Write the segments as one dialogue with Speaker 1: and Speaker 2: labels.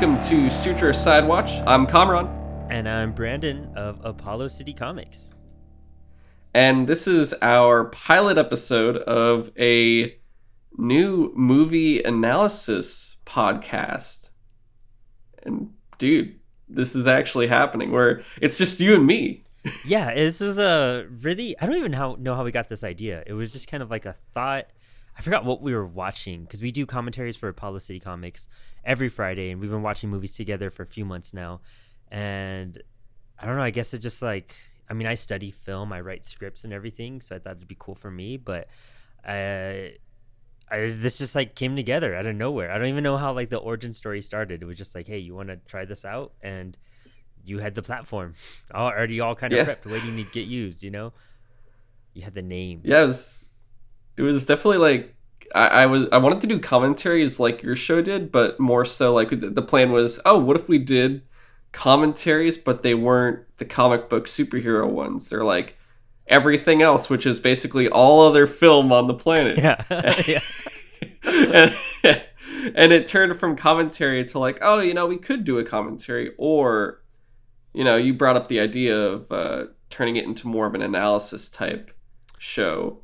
Speaker 1: welcome to Sutro Sidewatch. I'm Kamron,
Speaker 2: And I'm Brandon of Apollo City Comics.
Speaker 1: and this is our pilot episode of a new movie analysis podcast. And dude, this is actually happening where it's just you and me.
Speaker 2: Yeah, this was a really, I don't even how, know how we got this idea. It was just kind of like a thought. I forgot what we were watching because we do commentaries for Apollo City Comics every Friday, and we've been watching movies together for a few months now. And I don't know, I guess it just like, I mean, I study film, I write scripts and everything, so I thought it'd be cool for me, but I, I this just like came together out of nowhere. I don't even know how like the origin story started. It was just like, hey, you want to try this out? And you had the platform all, already all kind of
Speaker 1: Yeah.
Speaker 2: prepped, waiting to get used, you know? You had the name.
Speaker 1: Yeah, it was, definitely like I, I was I wanted to do commentaries like your show did, but more so like the, the plan was, oh, what if we did commentaries, but they weren't the comic book superhero ones. They're like everything else, which is basically all other film on the planet.
Speaker 2: Yeah. yeah.
Speaker 1: and, and it turned from commentary to like, oh, you know, we could do a commentary, or, you know, you brought up the idea of uh, turning it into more of an analysis type show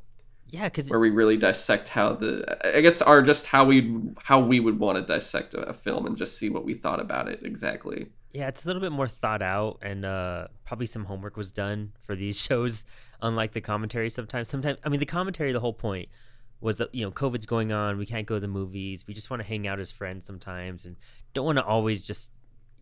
Speaker 2: Yeah, because
Speaker 1: where we really dissect how the, I guess, are just how we how we would want to dissect a, a film and just see what we thought about it exactly.
Speaker 2: yeah, it's a little bit more thought out, and uh, probably some homework was done for these shows. Unlike the commentary, sometimes, sometimes I mean, the commentary. The whole point was that you know COVID's going on, we can't go to the movies, we just want to hang out as friends sometimes, and don't want to always just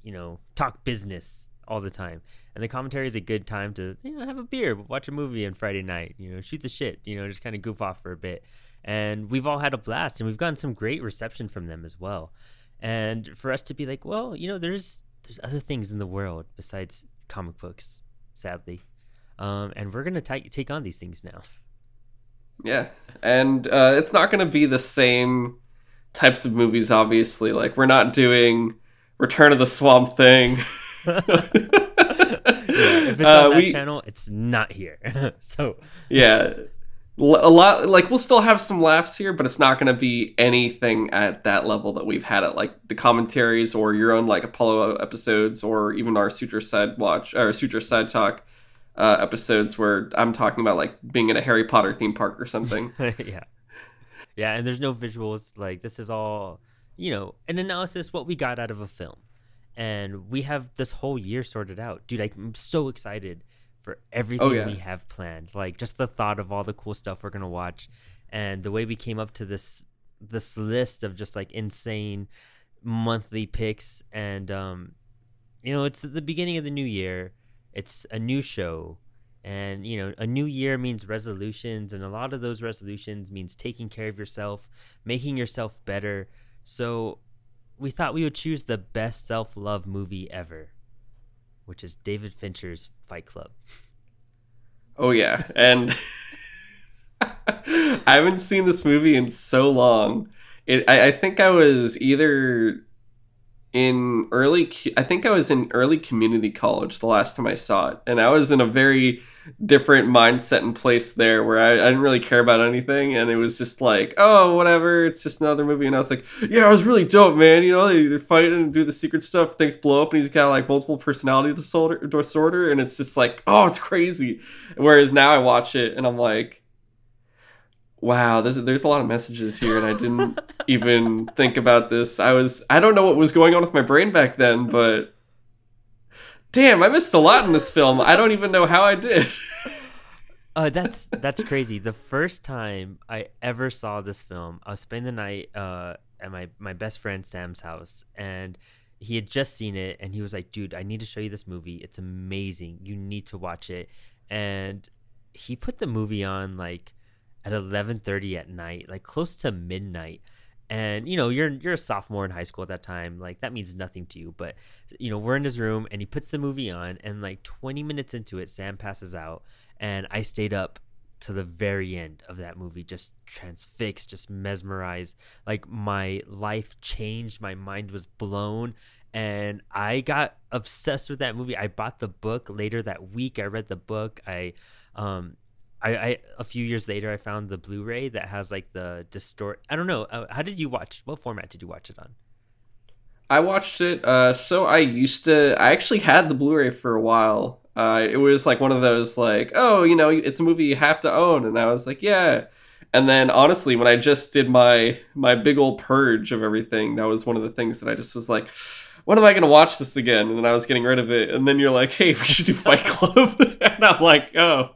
Speaker 2: you know talk business all the time. And the commentary is a good time to you know have a beer, watch a movie on Friday night, you know, shoot the shit, you know, just kind of goof off for a bit. And we've all had a blast, and we've gotten some great reception from them as well. And for us to be like, well, you know, there's there's other things in the world besides comic books, sadly. Um, and we're gonna ta- take on these things now.
Speaker 1: Yeah, and uh, it's not going to be the same types of movies. Obviously, like we're not doing Return of the Swamp Thing.
Speaker 2: If it's
Speaker 1: Uh,
Speaker 2: on that
Speaker 1: we-
Speaker 2: channel, it's not here. so
Speaker 1: yeah a lot like we'll still have some laughs here but it's not going to be anything at that level that we've had at like the commentaries or your own like apollo episodes or even our Sutro side watch or Sutro side talk uh, episodes where i'm talking about like being in a harry potter theme park or something
Speaker 2: yeah, yeah, and there's no visuals. Like this is all you know, an analysis what we got out of a film, and we have this whole year sorted out, dude. I'm so excited for everything
Speaker 1: Oh, yeah.
Speaker 2: we have planned. Like just the thought of all the cool stuff we're gonna watch, and the way we came up to this this list of just like insane monthly picks, and um, you know, it's the beginning of the new year. It's a new show and you know a new year means resolutions and a lot of those resolutions means taking care of yourself making yourself better so we thought we would choose the best self-love movie ever which is david fincher's fight club.
Speaker 1: Oh yeah and i haven't seen this movie in so long. It, I, I think i was either in early i think i was in early community college the last time i saw it and i was in a very different mindset and place there where I, I didn't really care about anything. And it was just like oh whatever it's just another movie. And i was like yeah it was really dope man. You know they, they fight and do the secret stuff. Things blow up and he's got like multiple personality disorder, disorder. And it's just like oh it's crazy. Whereas now i watch it and i'm like wow there's, there's a lot of messages here and i didn't even think about this. I was i don't know what was going on with my brain back then but damn i missed a lot in this film. I don't even know how i did.
Speaker 2: Uh, that's that's crazy. The first time i ever saw this film i was spending the night uh, at my, my best friend sam's house and he had just seen it and he was like dude i need to show you this movie. It's amazing. You need to watch it. And he put the movie on like at 11:30 at night like close to midnight and you know you're you're a sophomore in high school at that time like that means nothing to you but you know we're in his room and he puts the movie on and like 20 minutes into it sam passes out and i stayed up to the very end of that movie just transfixed just mesmerized. Like my life changed my mind was blown and i got obsessed with that movie. I bought the book later that week. I read the book. I um I, I a few years later I found the Blu-ray that has like the distort. I don't know. Uh, how did you watch? What format did you watch it on?
Speaker 1: I watched it. Uh, so I used to. I actually had the Blu-ray for a while. Uh, it was like one of those like, oh, you know, it's a movie you have to own, and I was like, yeah. And then honestly, when I just did my my big old purge of everything, that was one of the things that I just was like, when am I gonna watch this again? And then I was getting rid of it, and then you're like, hey, we should do Fight Club, and I'm like, oh.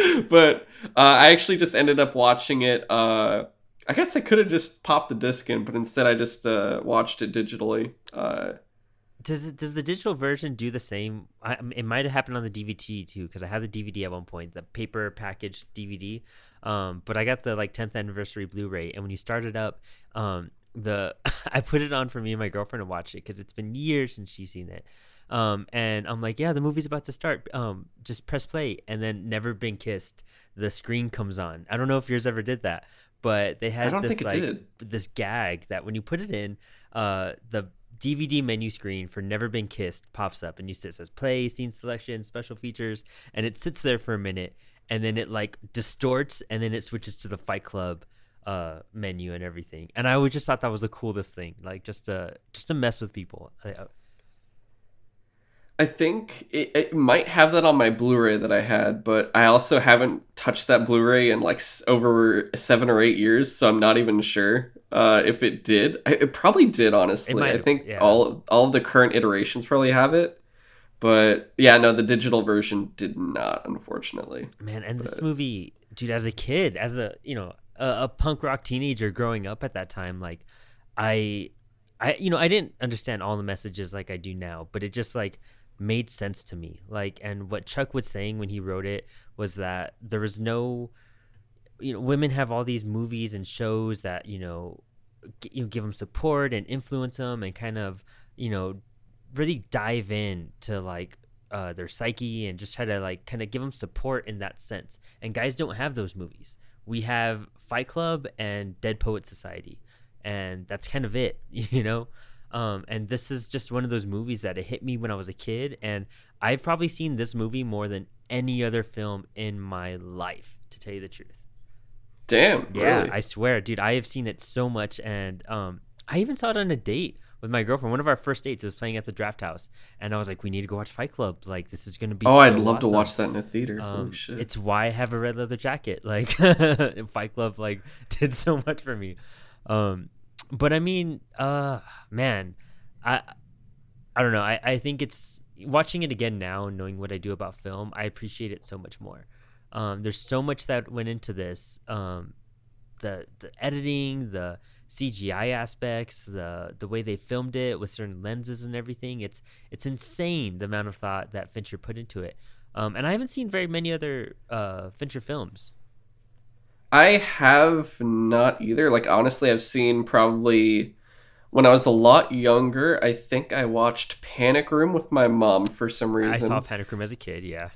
Speaker 1: But uh, I actually just ended up watching it. Uh, I guess I could have just popped the disc in, but instead I just uh, watched it digitally. Uh,
Speaker 2: does does the digital version do the same? I, it might have happened on the DVD too, because I had the DVD at one point, the paper packaged DVD. Um, but I got the like 10th anniversary Blu-ray, and when you start it up, um, the I put it on for me and my girlfriend to watch it because it's been years since she's seen it. Um, and I'm like, yeah, the movie's about to start. Um, just press play, and then Never Been Kissed. The screen comes on. I don't know if yours ever did that, but they had this like this gag that when you put it in, uh, the DVD menu screen for Never Been Kissed pops up, and you it says play, scene selection, special features, and it sits there for a minute, and then it like distorts, and then it switches to the Fight Club uh menu and everything and i always just thought that was the coolest thing like just to just to mess with people
Speaker 1: I think it, it, might have that on my Blu-ray that I had, but I also haven't touched that Blu-ray in like over seven or eight years, so I'm not even sure uh, if it did. It probably did, honestly. I think yeah. all all of the current iterations probably have it, but yeah, no, the digital version did not, unfortunately.
Speaker 2: Man, and
Speaker 1: but...
Speaker 2: this movie, dude, as a kid, as a you know a, a punk rock teenager growing up at that time, like I, I you know I didn't understand all the messages like I do now, but it just like made sense to me. Like, and what Chuck was saying when he wrote it was that there was no, you know, women have all these movies and shows that you know, g- you know, give them support and influence them and kind of, you know, really dive in to like uh, their psyche and just try to like kind of give them support in that sense. And guys don't have those movies. We have Fight Club and Dead Poet Society, and that's kind of it, you know. Um, and this is just one of those movies that it hit me when I was a kid, and I've probably seen this movie more than any other film in my life, to tell you the truth.
Speaker 1: Damn.
Speaker 2: Yeah,
Speaker 1: really?
Speaker 2: I swear, dude. I have seen it so much, and um, I even saw it on a date with my girlfriend. One of our first dates, it was playing at the Draft House, and I was like, "We need to go watch Fight Club. Like, this is gonna be."
Speaker 1: Oh,
Speaker 2: so
Speaker 1: I'd love
Speaker 2: awesome.
Speaker 1: to watch that in a theater.
Speaker 2: Um,
Speaker 1: Holy shit!
Speaker 2: It's why I have a red leather jacket. Like, Fight Club like did so much for me. Um, but I mean, uh, man, I I don't know. I, I think it's watching it again now, knowing what I do about film, I appreciate it so much more. Um, there's so much that went into this. Um, the the editing, the CGI aspects, the the way they filmed it with certain lenses and everything. It's it's insane the amount of thought that Fincher put into it. Um, and I haven't seen very many other uh, Fincher films.
Speaker 1: I have not either. Like honestly, I've seen probably when I was a lot younger, I think I watched Panic Room with my mom for some reason. I
Speaker 2: saw Panic Room as a kid, yeah.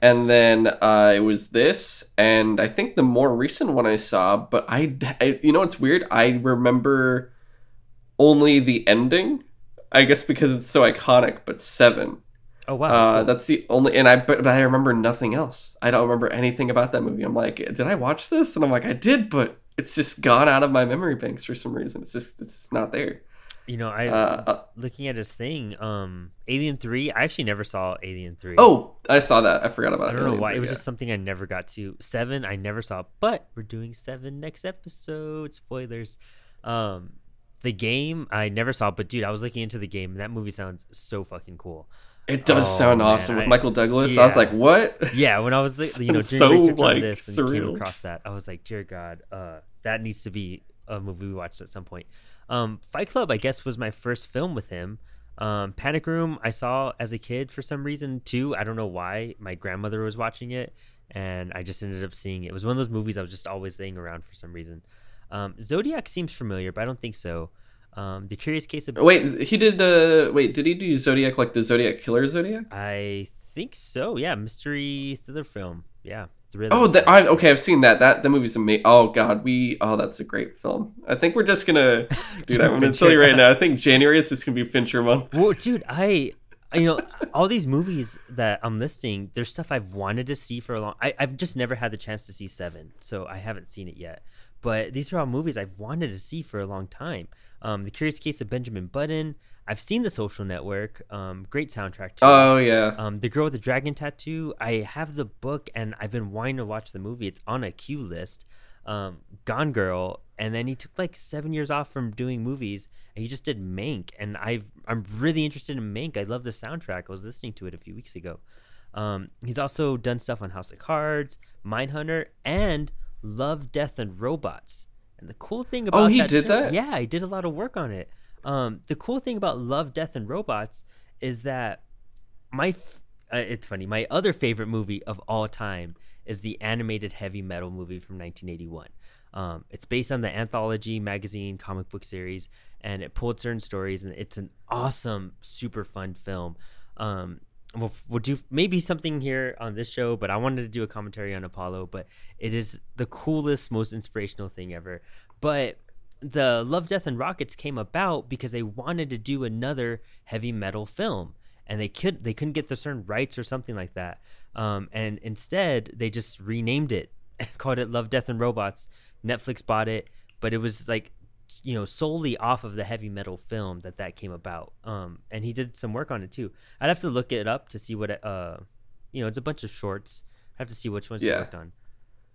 Speaker 1: And then uh, it was this, and I think the more recent one I saw, but I, I, you know, it's weird. I remember only the ending, I guess because it's so iconic. But Seven.
Speaker 2: Oh wow,
Speaker 1: uh, cool. that's the only, and I, but, but I remember nothing else. I don't remember anything about that movie. I'm like, did I watch this? And I'm like, I did, but it's just gone out of my memory banks for some reason. It's just it's just not there.
Speaker 2: You know, I uh, uh, looking at his thing, um, Alien Three. I actually never saw Alien Three.
Speaker 1: Oh, I saw that. I forgot about.
Speaker 2: I don't
Speaker 1: Alien
Speaker 2: know why.
Speaker 1: 3,
Speaker 2: it was
Speaker 1: yeah.
Speaker 2: just something I never got to. Seven, I never saw, but we're doing seven next episode. Spoilers. Um, the game I never saw, but dude, I was looking into the game, and that movie sounds so fucking cool.
Speaker 1: It does
Speaker 2: Oh,
Speaker 1: sound
Speaker 2: man,
Speaker 1: awesome with
Speaker 2: I-
Speaker 1: Michael Douglas. I was like, what?
Speaker 2: Yeah, when I was you know doing
Speaker 1: So,
Speaker 2: research
Speaker 1: like,
Speaker 2: on this and came
Speaker 1: surreal.
Speaker 2: across that, I was like, dear God, uh, that needs to be a movie we watched at some point. Um, Fight Club, I guess, was my first film with him. Um, Panic Room, I saw as a kid for some reason too. I don't know why. My grandmother was watching it, and I just ended up seeing it. It was one of those movies I was just always saying around for some reason. Um, Zodiac seems familiar, but I don't think so. Um, the Curious Case of
Speaker 1: Wait, he did. uh Wait, did he do Zodiac like the Zodiac Killer Zodiac?
Speaker 2: I think so. Yeah, mystery thriller film. Yeah, thriller.
Speaker 1: Oh, the, I, okay, I've seen that. That the movie's amazing. Oh God, we. Oh, that's a great film. I think we're just gonna, dude. I'm gonna tell you right now. I think January is just gonna be Fincher month.
Speaker 2: Well, dude, I, you know, all these movies that I'm listing, there's stuff I've wanted to see for a long. I, I've just never had the chance to see Seven, so I haven't seen it yet. But these are all movies I've wanted to see for a long time. Um, the Curious Case of Benjamin Button. I've seen The Social Network. Um, great soundtrack too.
Speaker 1: Oh yeah.
Speaker 2: Um, the Girl with the Dragon Tattoo. I have the book and I've been wanting to watch the movie. It's on a queue list. Um, Gone Girl, and then he took like seven years off from doing movies, and he just did Mank. And I've I'm really interested in Mank. I love the soundtrack. I was listening to it a few weeks ago. Um, he's also done stuff on House of Cards, Mindhunter, and Love, Death, and Robots. And the cool thing about
Speaker 1: Oh, he
Speaker 2: that
Speaker 1: did
Speaker 2: show-
Speaker 1: that?
Speaker 2: yeah, he did a lot of work on it. Um, the cool thing about Love, Death, and Robots is that my f- uh, it's funny. My other favorite movie of all time is the animated heavy metal movie from 1981. Um, it's based on the anthology magazine comic book series, and it pulled certain stories, and it's an awesome, super fun film. Um, we'll, we'll do maybe something here on this show, but I wanted to do a commentary on Apollo. But it is the coolest, most inspirational thing ever. But the Love, Death, and Rockets came about because they wanted to do another heavy metal film, and they could they couldn't get the certain rights or something like that. Um, and instead, they just renamed it, called it Love, Death, and Robots. Netflix bought it, but it was like you know solely off of the heavy metal film that that came about. Um, and he did some work on it too. I'd have to look it up to see what it, uh, you know, it's a bunch of shorts. I have to see which ones he worked on,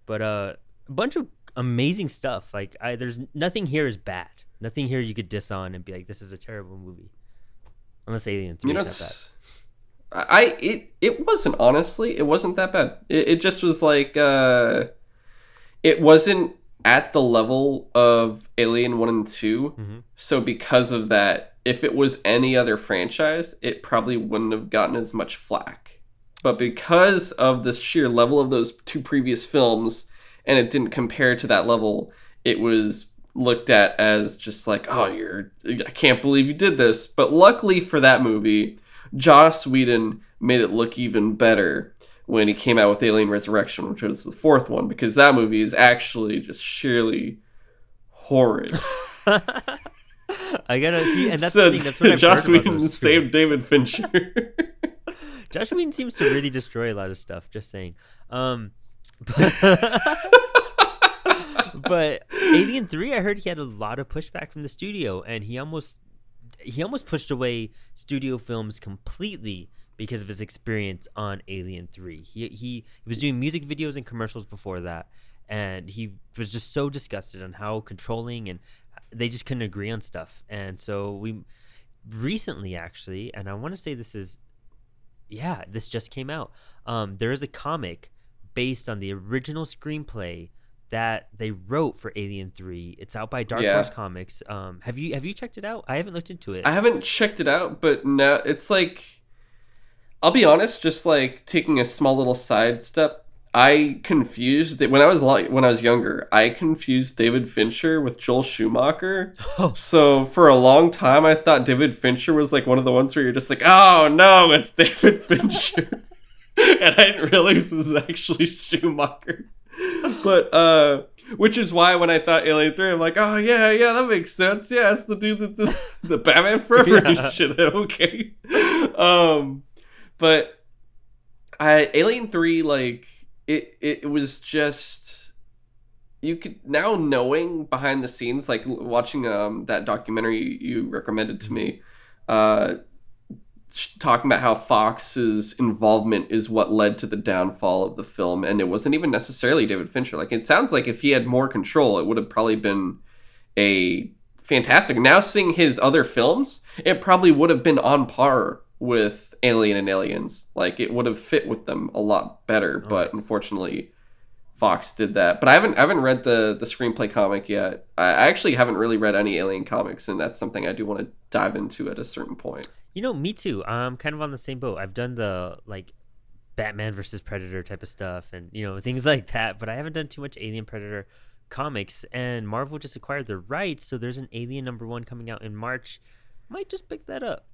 Speaker 2: but uh, a bunch of amazing stuff. Like I, there's nothing here is bad. Nothing here you could diss on and be like, this is a terrible movie. Unless Alien Three
Speaker 1: You know,
Speaker 2: is that bad.
Speaker 1: I it it wasn't honestly. It wasn't that bad. It, it just was like uh, it wasn't at the level of Alien One and 2
Speaker 2: Mhm.
Speaker 1: So because of that, if it was any other franchise, it probably wouldn't have gotten as much flack. But because of the sheer level of those two previous films, and it didn't compare to that level, it was looked at as just like, oh, you're, I can't believe you did this. But luckily for that movie, Joss Whedon made it look even better when he came out with Alien Resurrection, which was the fourth one, because that movie is actually just sheerly horrid.
Speaker 2: I gotta see, and that's
Speaker 1: So
Speaker 2: the thing. That's what I've
Speaker 1: Joss
Speaker 2: heard about
Speaker 1: Whedon
Speaker 2: those
Speaker 1: saved David Fincher.
Speaker 2: Josh Whedon seems to really destroy a lot of stuff. Just saying. Um, but, but Alien Three, I heard he had a lot of pushback from the studio, and he almost he almost pushed away studio films completely because of his experience on Alien Three. He he, he was doing music videos and commercials before that, and he was just so disgusted on how controlling and they just couldn't agree on stuff. And so we recently actually, and I want to say this is yeah, this just came out. Um, there is a comic based on the original screenplay that they wrote for Alien Three. It's out by Dark
Speaker 1: Yeah.
Speaker 2: Horse Comics. Um, have you have you checked it out? I haven't looked into it.
Speaker 1: I haven't checked it out, but now it's like I'll be honest, just like taking a small little side step. I confused it when I was like when I was younger. I confused David Fincher with Joel Schumacher.
Speaker 2: Oh.
Speaker 1: So for a long time, I thought David Fincher was like one of the ones where you're just like, oh no, it's David Fincher, and I didn't realize this was actually Schumacher. But uh, which is why when I thought Alien Three, I'm like, oh yeah, yeah, that makes sense. Yeah, it's the dude that the, the Batman Forever
Speaker 2: Yeah.
Speaker 1: shit. Okay. Um, but I Alien Three, like it, it, it was just you could now knowing behind the scenes, like watching um that documentary you recommended to me, uh, talking about how Fox's involvement is what led to the downfall of the film, and it wasn't even necessarily David Fincher. Like it sounds like if he had more control, it would have probably been a fantastic. Now seeing his other films, it probably would have been on par with Alien and Aliens. Like it would have fit with them a lot better. But
Speaker 2: nice.
Speaker 1: unfortunately, Fox did that. But I haven't I haven't read the the screenplay comic yet. I I actually haven't really read any Alien comics, and that's something I do want to dive into at a certain point.
Speaker 2: You know, me too. I'm kind of on the same boat. I've done the like Batman versus Predator type of stuff and you know, things like that, but I haven't done too much Alien Predator comics and Marvel just acquired the rights, so there's an Alien number 1 coming out in March. Might just pick that up.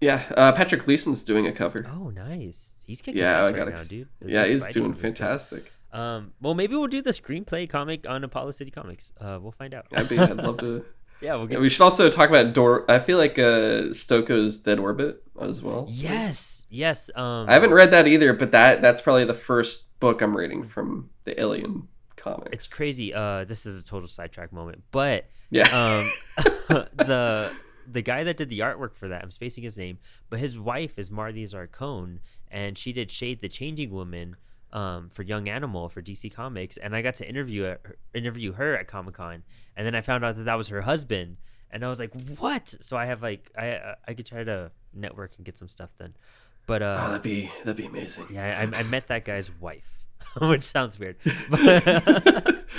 Speaker 1: Yeah, uh, Patrick Gleason's doing a cover.
Speaker 2: Oh, nice. He's kicking
Speaker 1: yeah,
Speaker 2: ass
Speaker 1: I
Speaker 2: right
Speaker 1: got
Speaker 2: now,
Speaker 1: ex-
Speaker 2: dude.
Speaker 1: Yeah, he's doing fantastic.
Speaker 2: Um, well, maybe we'll do the screenplay comic on Apollo City Comics. Uh, we'll find out.
Speaker 1: I'd be I'd love to.
Speaker 2: yeah, we'll
Speaker 1: Yeah, we should also talk about Dor. I feel like uh, Stokoe's Dead Orbit as well.
Speaker 2: Yes, yes. Um,
Speaker 1: I haven't read that either, but that that's probably the first book I'm reading from the Alien comics.
Speaker 2: It's crazy. Uh, this is a total sidetrack moment, but
Speaker 1: Yeah.
Speaker 2: um, the the guy that did the artwork for that, I'm spacing his name, but his wife is Marley Zarcone, and she did Shade the Changing Woman um, for Young Animal for DC Comics, and I got to interview her, interview her at Comic Con, and then I found out that that was her husband, and I was like, what? So I have like I I could try to network and get some stuff done, but
Speaker 1: oh,
Speaker 2: uh,
Speaker 1: that'd be that'd be amazing.
Speaker 2: yeah, I, I met that guy's wife, which sounds weird.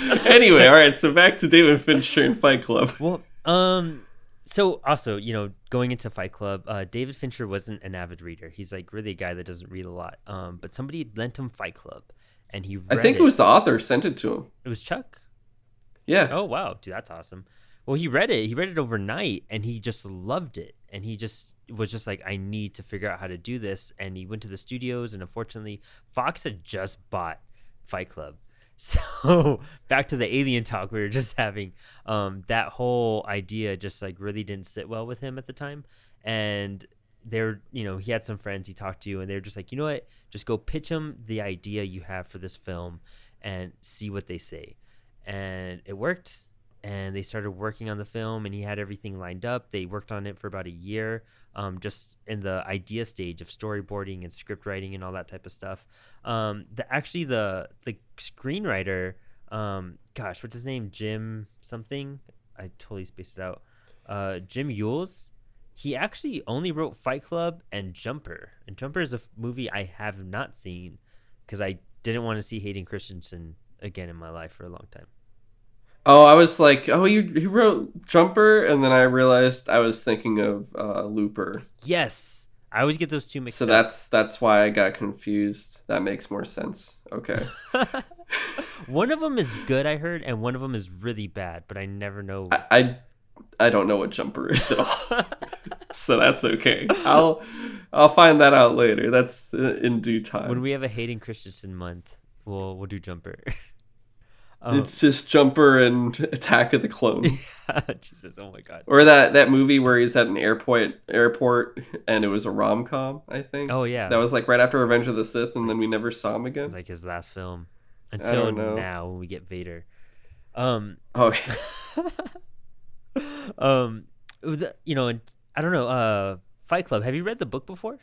Speaker 1: anyway, all right. So back to David Fincher and Fight Club.
Speaker 2: Well, um, so also, you know, going into Fight Club, uh, David Fincher wasn't an avid reader. He's like really a guy that doesn't read a lot. Um, but somebody lent him Fight Club, and he.
Speaker 1: I think it was the author sent it to him.
Speaker 2: It was Chuck.
Speaker 1: Yeah.
Speaker 2: Oh wow, dude, that's awesome. Well, he read it. He read it overnight, and he just loved it. And he just was just like, I need to figure out how to do this. And he went to the studios, and unfortunately, Fox had just bought Fight Club. So back to the alien talk we were just having. Um, that whole idea just like really didn't sit well with him at the time, and they're you know he had some friends he talked to, and they were just like, you know what, just go pitch him the idea you have for this film, and see what they say. And it worked, and they started working on the film, and he had everything lined up. They worked on it for about a year. Um, just in the idea stage of storyboarding and script writing and all that type of stuff. Um, the actually the the screenwriter, um, gosh, what's his name? Jim something. I totally spaced it out. Uh, Jim Uhls. He actually only wrote Fight Club and Jumper, and Jumper is a f- movie I have not seen because I didn't want to see Hayden Christensen again in my life for a long time.
Speaker 1: Oh, I was like, oh, you he wrote Jumper, and then I realized I was thinking of uh, Looper.
Speaker 2: Yes, I always get those two mixed up.
Speaker 1: So
Speaker 2: up.
Speaker 1: that's that's why I got confused. That makes more sense. Okay.
Speaker 2: one of them is good, I heard, and one of them is really bad, but I never know.
Speaker 1: I, I I don't know what Jumper is at all. so that's okay. I'll I'll find that out later. That's uh, in due time.
Speaker 2: when we have a Hayden Christensen month, we'll we'll do Jumper. um,
Speaker 1: it's just Jumper and Attack of the Clones.
Speaker 2: Jesus, oh my god.
Speaker 1: Or that, that movie where he's at an airport airport and it was a rom com, I think.
Speaker 2: Oh yeah,
Speaker 1: That was like right after Revenge of the Sith and then we never saw him again.
Speaker 2: it was like his last film until now when we get Vader. Um,
Speaker 1: oh
Speaker 2: um, you know, I don't know. Uh, Fight Club. Have you read the book before?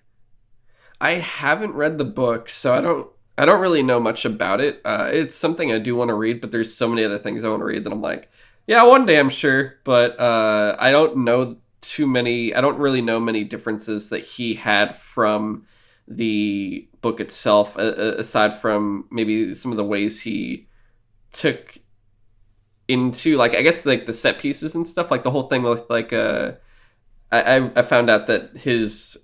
Speaker 1: I haven't read the book, so I don't I don't really know much about it. Uh, it's something I do want to read, but there's so many other things I want to read that I'm like, yeah, one day I'm sure, but uh, I don't know too many. I don't really know many differences that he had from the book itself, aside from maybe some of the ways he took into like I guess like the set pieces and stuff, like the whole thing with like uh, I- I found out that his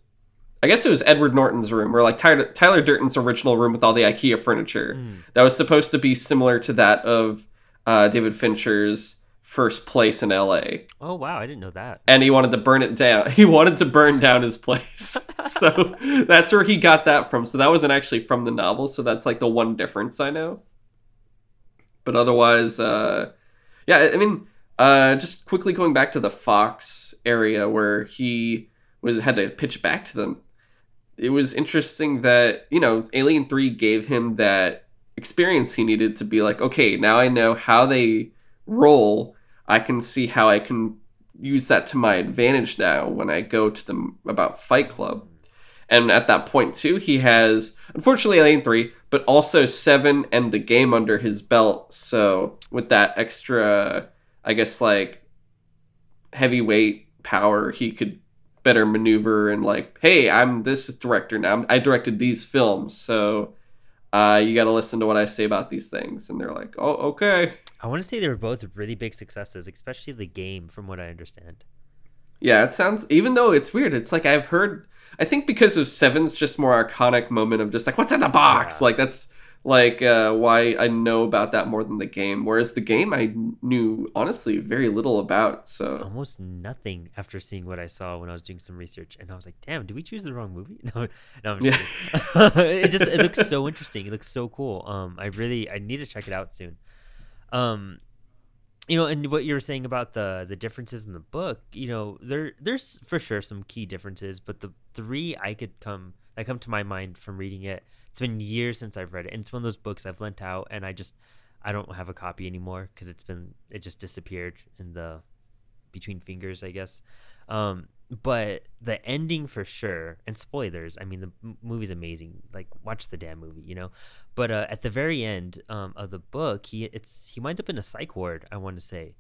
Speaker 1: I guess it was Edward Norton's room, or like Tyler, Tyler Durden's original room with all the IKEA furniture.
Speaker 2: Mm.
Speaker 1: That was supposed to be similar to that of uh, David Fincher's first place in LA.
Speaker 2: Oh wow, I didn't know that.
Speaker 1: And he wanted to burn it down. He wanted to burn down his place. so that's where he got that from. So that wasn't actually from the novel. So that's like the one difference I know. But otherwise, uh, yeah, I mean, uh, just quickly going back to the Fox area where he was had to pitch back to them. It was interesting that you know Alien Three gave him that experience he needed to be like, okay, now I know how they roll. I can see how I can use that to my advantage now when I go to them about Fight Club. And at that point too, he has unfortunately Alien Three, but also Seven and the game under his belt. So with that extra, I guess like heavyweight power, he could better maneuver and like, hey, I'm this director now. I directed these films, so uh, you got to listen to what I say about these things. And they're like, oh, okay.
Speaker 2: I want to say they were both really big successes, especially the game, from what I understand.
Speaker 1: Yeah, it sounds. Even though it's weird, it's like I've heard. I think because of Seven's just more iconic moment of just like what's in the box.
Speaker 2: Yeah.
Speaker 1: Like that's like uh, why I know about that more than the game. Whereas the game I knew honestly very little about. So
Speaker 2: Almost nothing after seeing what I saw when I was doing some research, and I was like, "Damn, did we choose the wrong movie?" No, no, I'm just
Speaker 1: Yeah.
Speaker 2: it just it looks so interesting. It looks so cool. Um, I really I need to check it out soon. Um, you know, and what you were saying about the the differences in the book, you know, there there's for sure some key differences, but the three I could come that come to my mind from reading it. It's been years since I've read it, and it's one of those books I've lent out, and I just I don't have a copy anymore because it's been it just disappeared in the between fingers, I guess. Um, but the ending for sure, and spoilers. I mean, the m- movie's amazing. Like, watch the damn movie, you know. But uh, at the very end um, of the book, he it's he winds up in a psych ward. I want to say,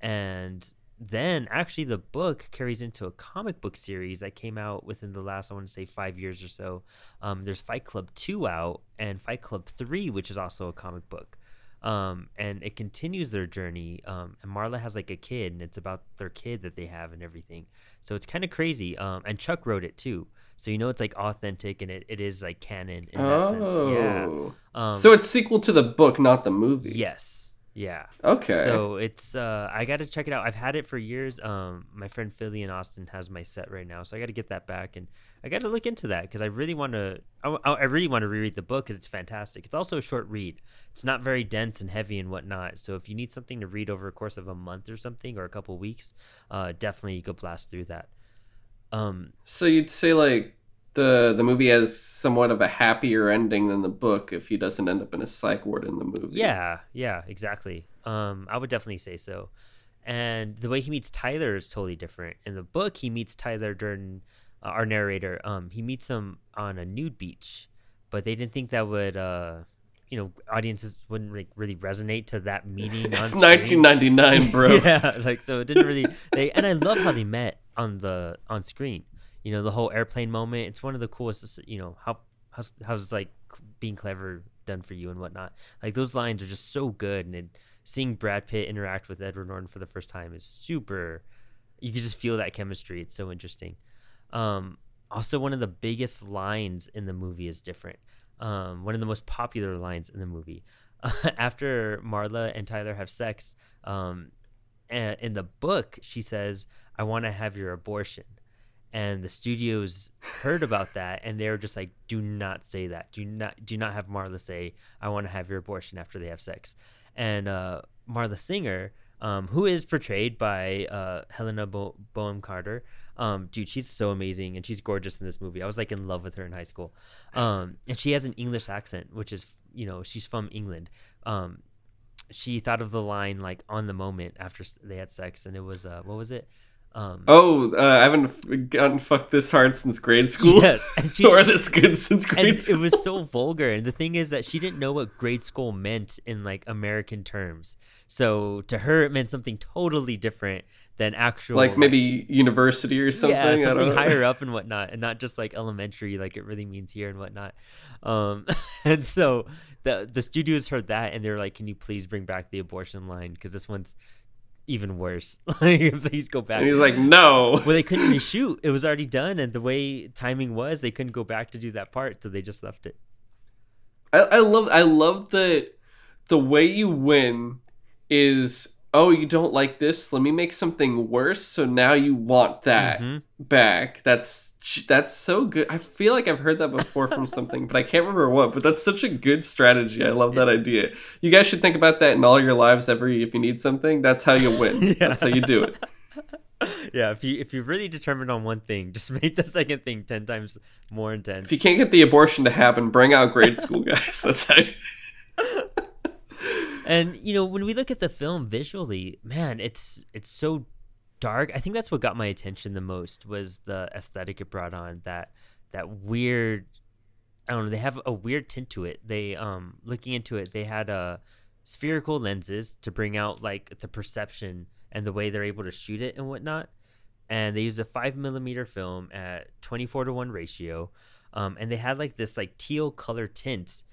Speaker 2: and then actually the book carries into a comic book series that came out within the last I want to say five years or so. Um, there's Fight Club two out and Fight Club three, which is also a comic book um, and it continues their journey. Um, and Marla has like a kid, and it's about their kid that they have and everything. So it's kind of crazy. Um, and Chuck wrote it too, so you know it's like authentic and it, it is like canon in that sense. Yeah.
Speaker 1: Oh.
Speaker 2: Um,
Speaker 1: so it's sequel to the book, not the movie.
Speaker 2: yes, yeah.
Speaker 1: Okay.
Speaker 2: So it's uh, I got to check it out. I've had it for years. Um, my friend Philly in Austin has my set right now, so I got to get that back, and I got to look into that because I really want to. I, I really want to reread the book because it's fantastic. It's also a short read. It's not very dense and heavy and whatnot. So if you need something to read over a course of a month or something or a couple weeks, uh, definitely you could blast through that. Um,
Speaker 1: so you'd say like the the movie has somewhat of a happier ending than the book if he doesn't end up in a psych ward in the movie.
Speaker 2: Yeah, yeah, exactly. Um, I would definitely say so. And the way he meets Tyler is totally different. In the book, he meets Tyler during uh, our narrator. Um, he meets him on a nude beach, but they didn't think that would, uh, you know, audiences wouldn't like, really resonate to that meeting.
Speaker 1: It's
Speaker 2: on
Speaker 1: 1999, bro.
Speaker 2: yeah, like so it didn't really. They and I love how they met on the on screen. You know, the whole airplane moment. It's one of the coolest. You know how how's how's like being clever done for you and whatnot. Like those lines are just so good, and it, seeing Brad Pitt interact with Edward Norton for the first time is super. You can just feel that chemistry. It's so interesting. Um, also, one of the biggest lines in the movie is different. Um, one of the most popular lines in the movie. after Marla and Tyler have sex, um, in the book, she says, "I want to have your abortion." And the studios heard about that, and they were just like, "Do not say that. Do not do not have Marla say I want to have your abortion after they have sex." And uh, Marla Singer, um, who is portrayed by uh, Helena Bo- Bonham Carter, um, dude, she's so amazing and she's gorgeous in this movie. I was like in love with her in high school. Um, and she has an English accent, which is, you know, she's from England. Um, she thought of the line like on the moment after they had sex, and it was uh, what was it? Um,
Speaker 1: Oh, uh, I haven't gotten fucked this hard since grade school.
Speaker 2: yes, and she
Speaker 1: or this good since
Speaker 2: and
Speaker 1: grade
Speaker 2: it was so vulgar. And the thing is that she didn't know what grade school meant in like American terms. So to her, it meant something totally different than actual
Speaker 1: like maybe university or something.
Speaker 2: Yeah,
Speaker 1: I don't
Speaker 2: something higher up and whatnot, and not just like elementary, like it really means here and whatnot. Um, and so the the studios heard that, and they're like, "Can you please bring back the abortion line? Because this one's even worse. like, please go back."
Speaker 1: And he's like, no.
Speaker 2: well, they couldn't reshoot; it was already done, and the way timing was, they couldn't go back to do that part, so they just left it.
Speaker 1: I, I love I love the the way you win is oh you don't like this? Let me make something worse. So now you want that
Speaker 2: Mhm.
Speaker 1: back. That's that's so good. I feel like I've heard that before from something but I can't remember what but that's such a good strategy. I love that idea. You guys should think about that in all your lives every if you need something. That's how you win.
Speaker 2: Yeah.
Speaker 1: that's how you do it.
Speaker 2: Yeah, if you if you're really determined on one thing, just make the second thing ten times more intense.
Speaker 1: if you can't get the abortion to happen bring out grade school guys. That's how you,
Speaker 2: And you know, when we look at the film visually, man, it's it's so dark. I think that's what got my attention the most was the aesthetic it brought on. That that weird I don't know, they have a weird tint to it. They um looking into it, they had uh spherical lenses to bring out like the perception and the way they're able to shoot it and whatnot. And they used a five millimeter film at twenty four to one ratio. Um, and they had like this like teal color tints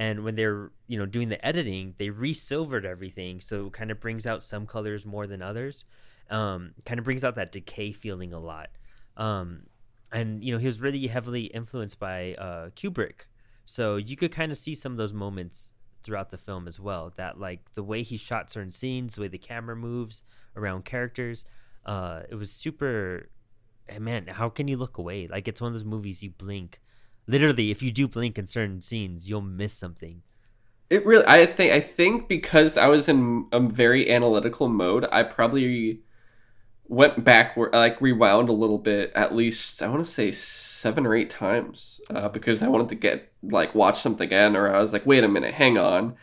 Speaker 2: and when they're you know doing the editing they re-silvered everything so it kind of brings out some colors more than others um, kind of brings out that decay feeling a lot. Um, and you know he was really heavily influenced by uh, kubrick so you could kind of see some of those moments throughout the film as well that like the way he shot certain scenes the way the camera moves around characters uh, it was super man how can you look away? Like it's one of those movies you blink literally if you do blink in certain scenes you'll miss something
Speaker 1: It really, I think, I think because I was in a very analytical mode, I probably went back like rewound a little bit, at least I want to say seven or eight times, uh, because I wanted to get like watch something again, or I was like, wait a minute, hang on.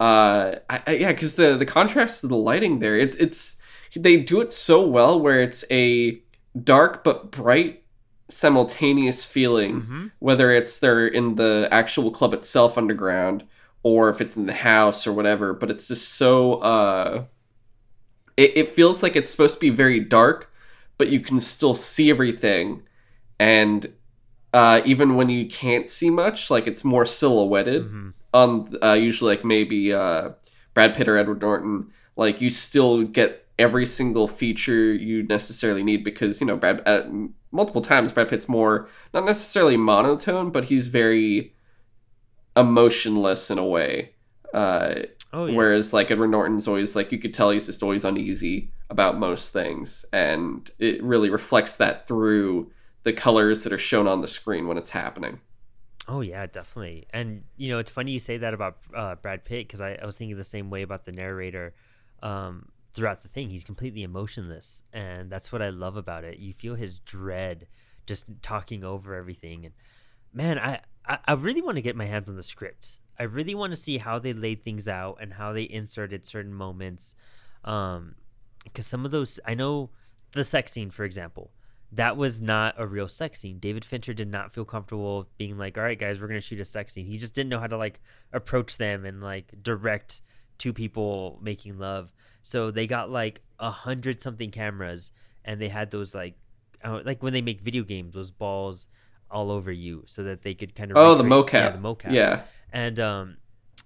Speaker 1: uh, I, I, yeah, because the the contrast to the lighting there, it's it's they do it so well where it's a dark but bright simultaneous feeling
Speaker 2: Mhm.
Speaker 1: whether it's they're in the actual club itself underground or if it's in the house or whatever but it's just so uh it, it feels like it's supposed to be very dark but you can still see everything and uh even when you can't see much like it's more silhouetted
Speaker 2: Mhm.
Speaker 1: on uh, usually like maybe uh, Brad Pitt or Edward Norton, like you still get every single feature you necessarily need because you know Brad uh, multiple times Brad Pitt's more not necessarily monotone, but he's very emotionless in a way. Uh,
Speaker 2: Oh yeah.
Speaker 1: Whereas like Edward Norton's always like you could tell he's just always uneasy about most things, and it really reflects that through the colors that are shown on the screen when it's happening.
Speaker 2: Oh yeah, definitely. And you know, it's funny you say that about uh, Brad Pitt because I, I was thinking the same way about the narrator um, throughout the thing. He's completely emotionless, and that's what I love about it. You feel his dread just talking over everything. And man, I I, I really want to get my hands on the script. I really want to see how they laid things out and how they inserted certain moments. Um, because some of those, I know the sex scene, for example that was not a real sex scene. David Fincher did not feel comfortable being like, "All right, guys, we're gonna shoot a sex scene." He just didn't know how to like approach them and like direct two people making love. So they got like a hundred something cameras, and they had those like, uh, like when they make video games, those balls all over you, so that they could kind of
Speaker 1: Oh, the
Speaker 2: recreate-
Speaker 1: mocap.
Speaker 2: yeah, the mocap,
Speaker 1: Yeah.
Speaker 2: and um,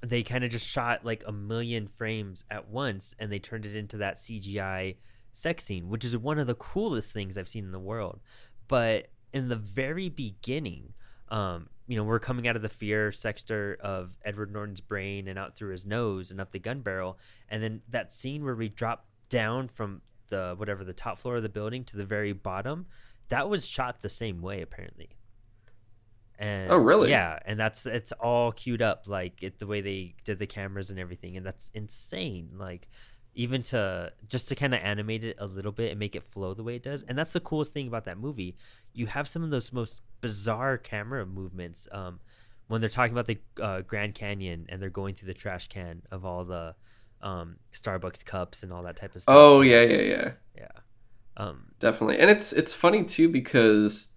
Speaker 2: they kind of just shot like a million frames at once, and they turned it into that CGI sex scene, which is one of the coolest things I've seen in the world. But in the very beginning, um, you know, we're coming out of the fear sector of Edward Norton's brain and out through his nose and up the gun barrel, and then that scene where we drop down from the whatever the top floor of the building to the very bottom, that was shot the same way apparently. And
Speaker 1: Oh, really?
Speaker 2: Yeah, and that's it's all queued up like it the way they did the cameras and everything, and that's insane. Like even to just to kind of animate it a little bit and make it flow the way it does. And that's the coolest thing about that movie. You have some of those most bizarre camera movements um, when they're talking about the uh, Grand Canyon and they're going through the trash can of all the um, Starbucks cups and all that type of stuff.
Speaker 1: Oh yeah, yeah, yeah.
Speaker 2: yeah. Um,
Speaker 1: Definitely. And it's it's funny too because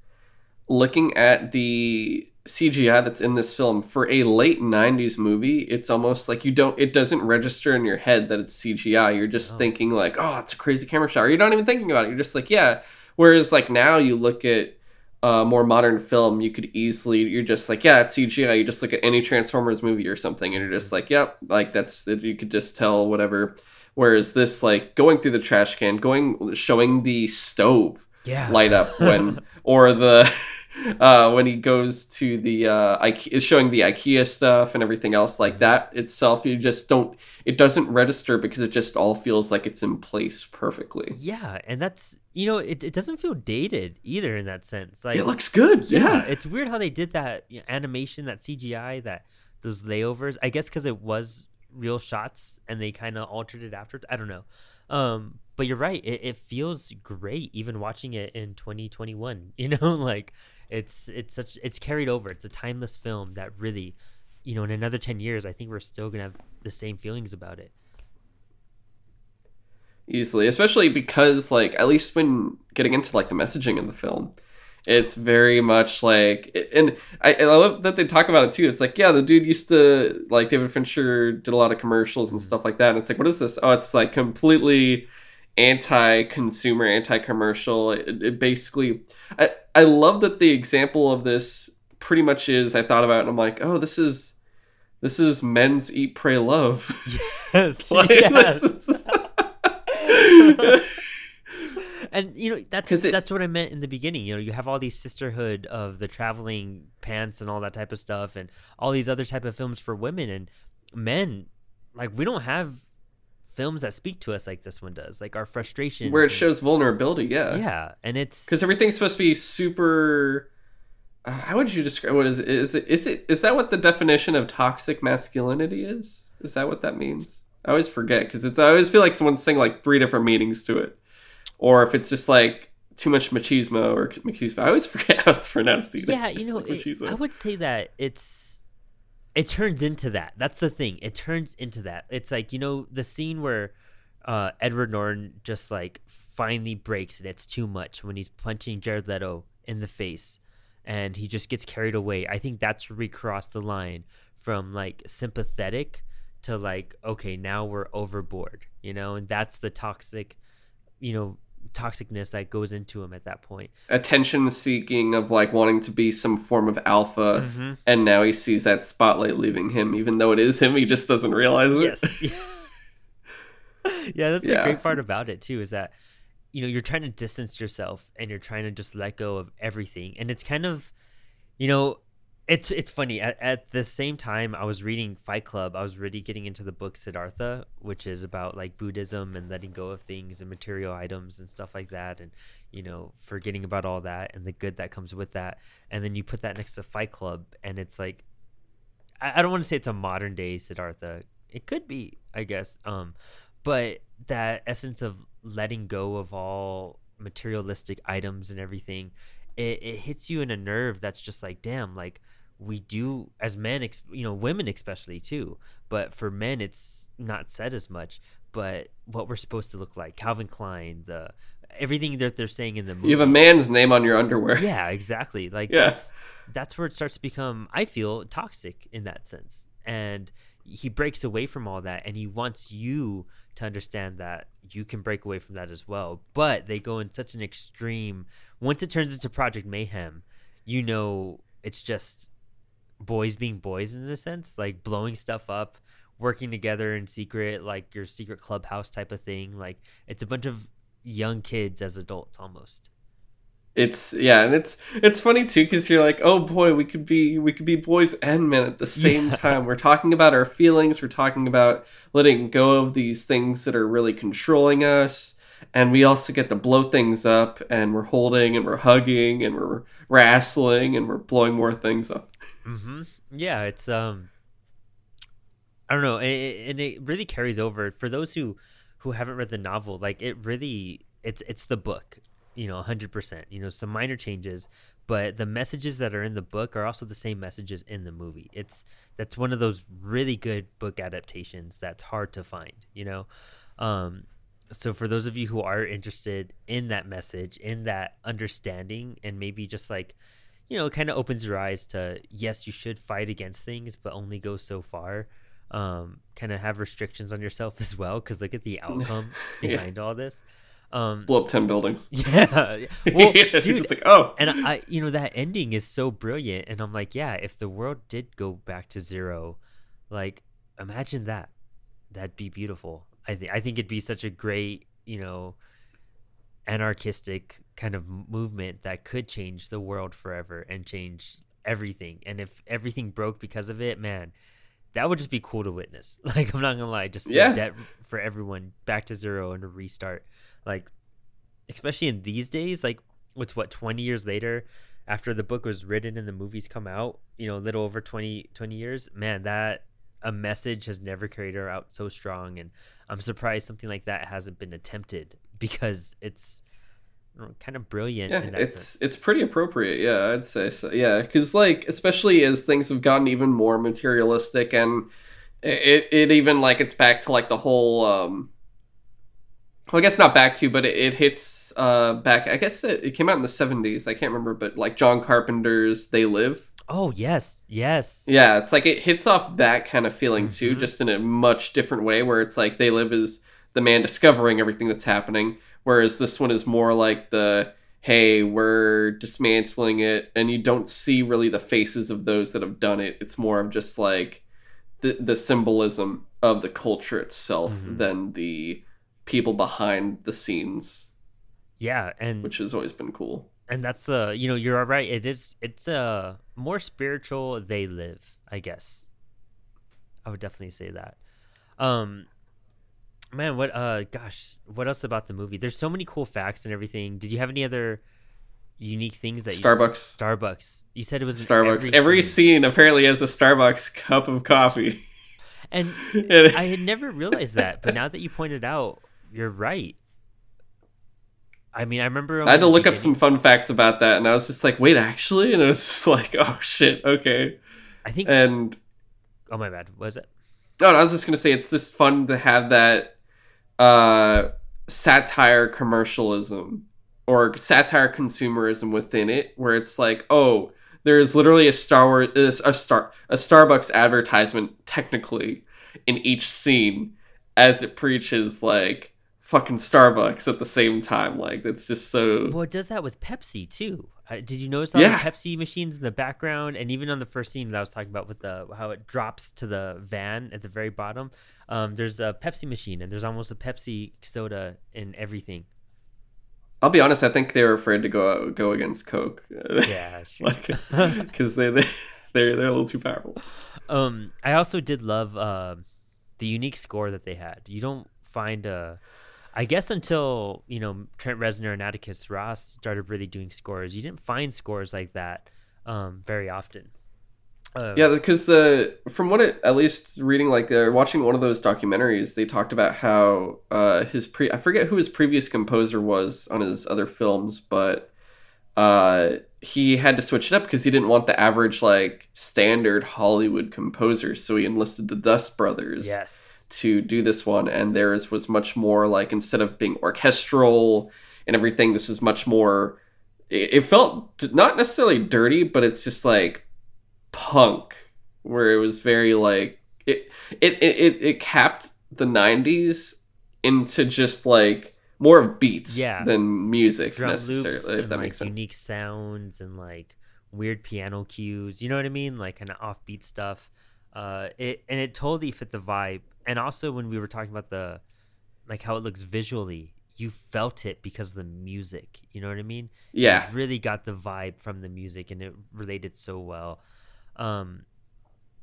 Speaker 1: looking at the CGI that's in this film for a late 90s movie, it's almost like you don't it doesn't register in your head that it's CGI. You're just
Speaker 2: Oh.
Speaker 1: thinking like, "Oh, it's a crazy camera shot." Or you're not even thinking about it. You're just like, "Yeah." Whereas like now you look at a more modern film, you could easily you're just like, "Yeah, it's CGI." You just look at any Transformers movie or something and you're just mm-hmm. like, "Yep, like that's you could just tell whatever." Whereas this like going through the trash can, going showing the stove
Speaker 2: yeah.
Speaker 1: light up when or the uh when he goes to the uh Ike- showing the ikea stuff and everything else like that itself you just don't it doesn't register because it just all feels like it's in place perfectly
Speaker 2: Yeah, and that's you know it, it doesn't feel dated either in that sense. Like
Speaker 1: it looks good yeah,
Speaker 2: it's weird how they did that you know, animation, that CGI, that those layovers. I guess because it was real shots and they kind of altered it afterwards. I don't know. Um, but you're right. It, it feels great even watching it in 2021. You know, like it's it's such it's carried over. It's a timeless film that really, you know, in another 10 years, I think we're still gonna have the same feelings about it.
Speaker 1: easily especially because like at least when getting into like the messaging in the film it's very much like and I, and I love that they talk about it too. It's like yeah the dude used to like david fincher did a lot of commercials and mm-hmm. stuff like that and it's like what is this? Oh it's like completely anti-consumer anti-commercial. It, it basically I, I love that the example of this pretty much is i thought about it and i'm like oh this is this is men's eat pray love.
Speaker 2: Yes,
Speaker 1: Like,
Speaker 2: yes. and you know that's
Speaker 1: it-
Speaker 2: that's what I meant in the beginning. You know, you have all these sisterhood of the traveling pants and all that type of stuff, and all these other type of films for women and men. Like we don't have films that speak to us like this one does. Like our frustration,
Speaker 1: where it shows vulnerability yeah
Speaker 2: Yeah, and it's
Speaker 1: because everything's supposed to be super uh, how would you describe what is it is it is it is that what the definition of toxic masculinity is is that what that means i always forget because it's i always feel like someone's saying like three different meanings to it or if it's just like too much machismo or machismo i always forget how it's pronounced either.
Speaker 2: yeah, you know,
Speaker 1: like
Speaker 2: it- I would say that it's it turns into that. That's the thing. It turns into that. It's like you know the scene where uh, Edward Norton just like finally breaks and it's too much when he's punching Jared Leto in the face, and he just gets carried away. I think that's where we cross the line from like sympathetic to like okay now we're overboard, you know, and that's the toxic, you know, toxicness that goes into him at that point.
Speaker 1: Attention seeking of like wanting to be some form of alpha,
Speaker 2: Mm-hmm.
Speaker 1: and now he sees that spotlight leaving him, even though it is him, he just doesn't realize it.
Speaker 2: Yes. yeah, that's the
Speaker 1: Yeah.
Speaker 2: great part about it too is that you know you're trying to distance yourself and you're trying to just let go of everything, and it's kind of you know it's it's funny at, at the same time I was reading Fight Club, I was really getting into the book Siddhartha, which is about like Buddhism and letting go of things and material items and stuff like that, and you know forgetting about all that and the good that comes with that, and then you put that next to Fight Club, and it's like I, I don't want to say it's a modern day Siddhartha. It could be, I guess. Um, but that essence of letting go of all materialistic items and everything, it, it hits you in a nerve that's just like, damn, like we do as men, ex- you know, women especially too. But for men, it's not said as much. But what we're supposed to look like, Calvin Klein, the everything that they're saying in the movie
Speaker 1: You have a man's name on your underwear.
Speaker 2: yeah exactly like
Speaker 1: Yeah.
Speaker 2: that's that's where it starts to become i feel toxic in that sense and he breaks away from all that and he wants you to understand that you can break away from that as well but they go in such an extreme once it turns into project mayhem you know it's just boys being boys in a sense like blowing stuff up working together in secret like your secret clubhouse type of thing like it's a bunch of young kids as adults almost
Speaker 1: It's yeah, and it's it's funny too because you're like, oh boy, we could be we could be boys and men at the same
Speaker 2: Yeah.
Speaker 1: time. We're talking about our feelings. We're talking about letting go of these things that are really controlling us, and we also get to blow things up. And we're holding and we're hugging and we're wrestling and we're blowing more things up.
Speaker 2: Hmm Yeah, it's um, I don't know, and it, and it really carries over for those who who haven't read the novel. Like it really, it's it's the book, you know, hundred percent. You know, some minor changes, but the messages that are in the book are also the same messages in the movie. It's that's one of those really good book adaptations that's hard to find. You know, um, so for those of you who are interested in that message, in that understanding, and maybe just like you know, it kind of opens your eyes to yes, you should fight against things, but only go so far. Um, kind of have restrictions on yourself as well, because look at the outcome
Speaker 1: Yeah.
Speaker 2: behind all this. Um,
Speaker 1: Blow up ten buildings.
Speaker 2: yeah, yeah. well,
Speaker 1: Yeah,
Speaker 2: dude,
Speaker 1: just like oh,
Speaker 2: and I, you know, that ending is so brilliant, and I'm like, yeah, if the world did go back to zero, like, imagine that. That'd be beautiful. I think. I think it'd be such a great, you know, anarchistic kind of movement that could change the world forever and change everything. And if everything broke because of it, man, that would just be cool to witness. Like, I'm not gonna lie, just
Speaker 1: Yeah.
Speaker 2: debt for everyone back to zero and a restart. Like, especially in these days, like, what's what 20 years later after the book was written and the movies come out, you know, a little over 20, 20 years, man, that a message has never carried her out so strong. And I'm surprised something like that hasn't been attempted because it's I don't know, kind of brilliant.
Speaker 1: yeah,
Speaker 2: in that
Speaker 1: it's
Speaker 2: sense.
Speaker 1: it's pretty appropriate. Yeah, I'd say so. Yeah, because like especially as things have gotten even more materialistic and it it even like it's back to like the whole um well, I guess not back to, but it, it hits uh back. I guess it, it came out in the seventies. I can't remember, but like John Carpenter's "They Live."
Speaker 2: Oh yes, yes.
Speaker 1: Yeah, it's like it hits off that kind of feeling too,
Speaker 2: Mhm.
Speaker 1: just in a much different way. Where it's like "They Live" is the man discovering everything that's happening, whereas this one is more like the hey, we're dismantling it, and you don't see really the faces of those that have done it. It's more of just like the the symbolism of the culture itself
Speaker 2: Mhm.
Speaker 1: than the people behind the scenes,
Speaker 2: Yeah, and
Speaker 1: which has always been cool.
Speaker 2: and that's the you know you're right. It is it's a more spiritual. They live, I guess. I would definitely say that. Um, man, what uh, gosh, what else about the movie? There's so many cool facts and everything. Did you have any other unique things that you,
Speaker 1: Starbucks.
Speaker 2: Starbucks? You said it was
Speaker 1: Starbucks. Every,
Speaker 2: scene.
Speaker 1: scene apparently has a Starbucks cup of coffee.
Speaker 2: and I had never realized that, but now that you pointed out, you're right. I mean, I remember
Speaker 1: I had to look up some fun facts about that, and I was just like, "Wait, actually?" And it was just like, "Oh shit, okay."
Speaker 2: I think
Speaker 1: And
Speaker 2: Oh my bad. Was it?
Speaker 1: No, no, I was just gonna say it's just fun to have that uh, satire commercialism or satire consumerism within it, where it's like, oh, there's literally a Star Wars, a star, a Starbucks advertisement technically in each scene as it preaches like fucking Starbucks at the same time. Like it's just so.
Speaker 2: Well, it does that with Pepsi too. Uh, did you notice all
Speaker 1: Yeah.
Speaker 2: the Pepsi machines in the background, and even on the first scene that I was talking about with the how it drops to the van at the very bottom? Um, there's a Pepsi machine, and there's almost a Pepsi soda in everything.
Speaker 1: I'll be honest. I think they were afraid to go go against Coke.
Speaker 2: Yeah, true.
Speaker 1: like because they they they're they're a little too powerful.
Speaker 2: Um, I also did love uh, the unique score that they had. You don't find a, I guess until you know Trent Reznor and Atticus Ross started really doing scores, you didn't find scores like that um, very often. Uh,
Speaker 1: Yeah, because the from what it at least reading like they're watching one of those documentaries, they talked about how uh his pre I forget who his previous composer was on his other films, but uh he had to switch it up because he didn't want the average like standard Hollywood composer, so he enlisted the Dust Brothers
Speaker 2: Yes.
Speaker 1: To do this one, and theirs was much more like instead of being orchestral and everything, this is much more. It, it felt not necessarily dirty, but it's just like punk, where it was very like it it it it, capped the '90s into just like more of beats
Speaker 2: Yeah.
Speaker 1: than music
Speaker 2: Drum
Speaker 1: necessarily, if that
Speaker 2: like
Speaker 1: makes sense.
Speaker 2: unique sounds and like weird piano cues. You know what I mean? Like kind of offbeat stuff. Uh, it and it totally fit the vibe. And also when we were talking about the like how it looks visually, you felt it because of the music. You know what I mean?
Speaker 1: Yeah,
Speaker 2: you really got the vibe from the music and it related so well um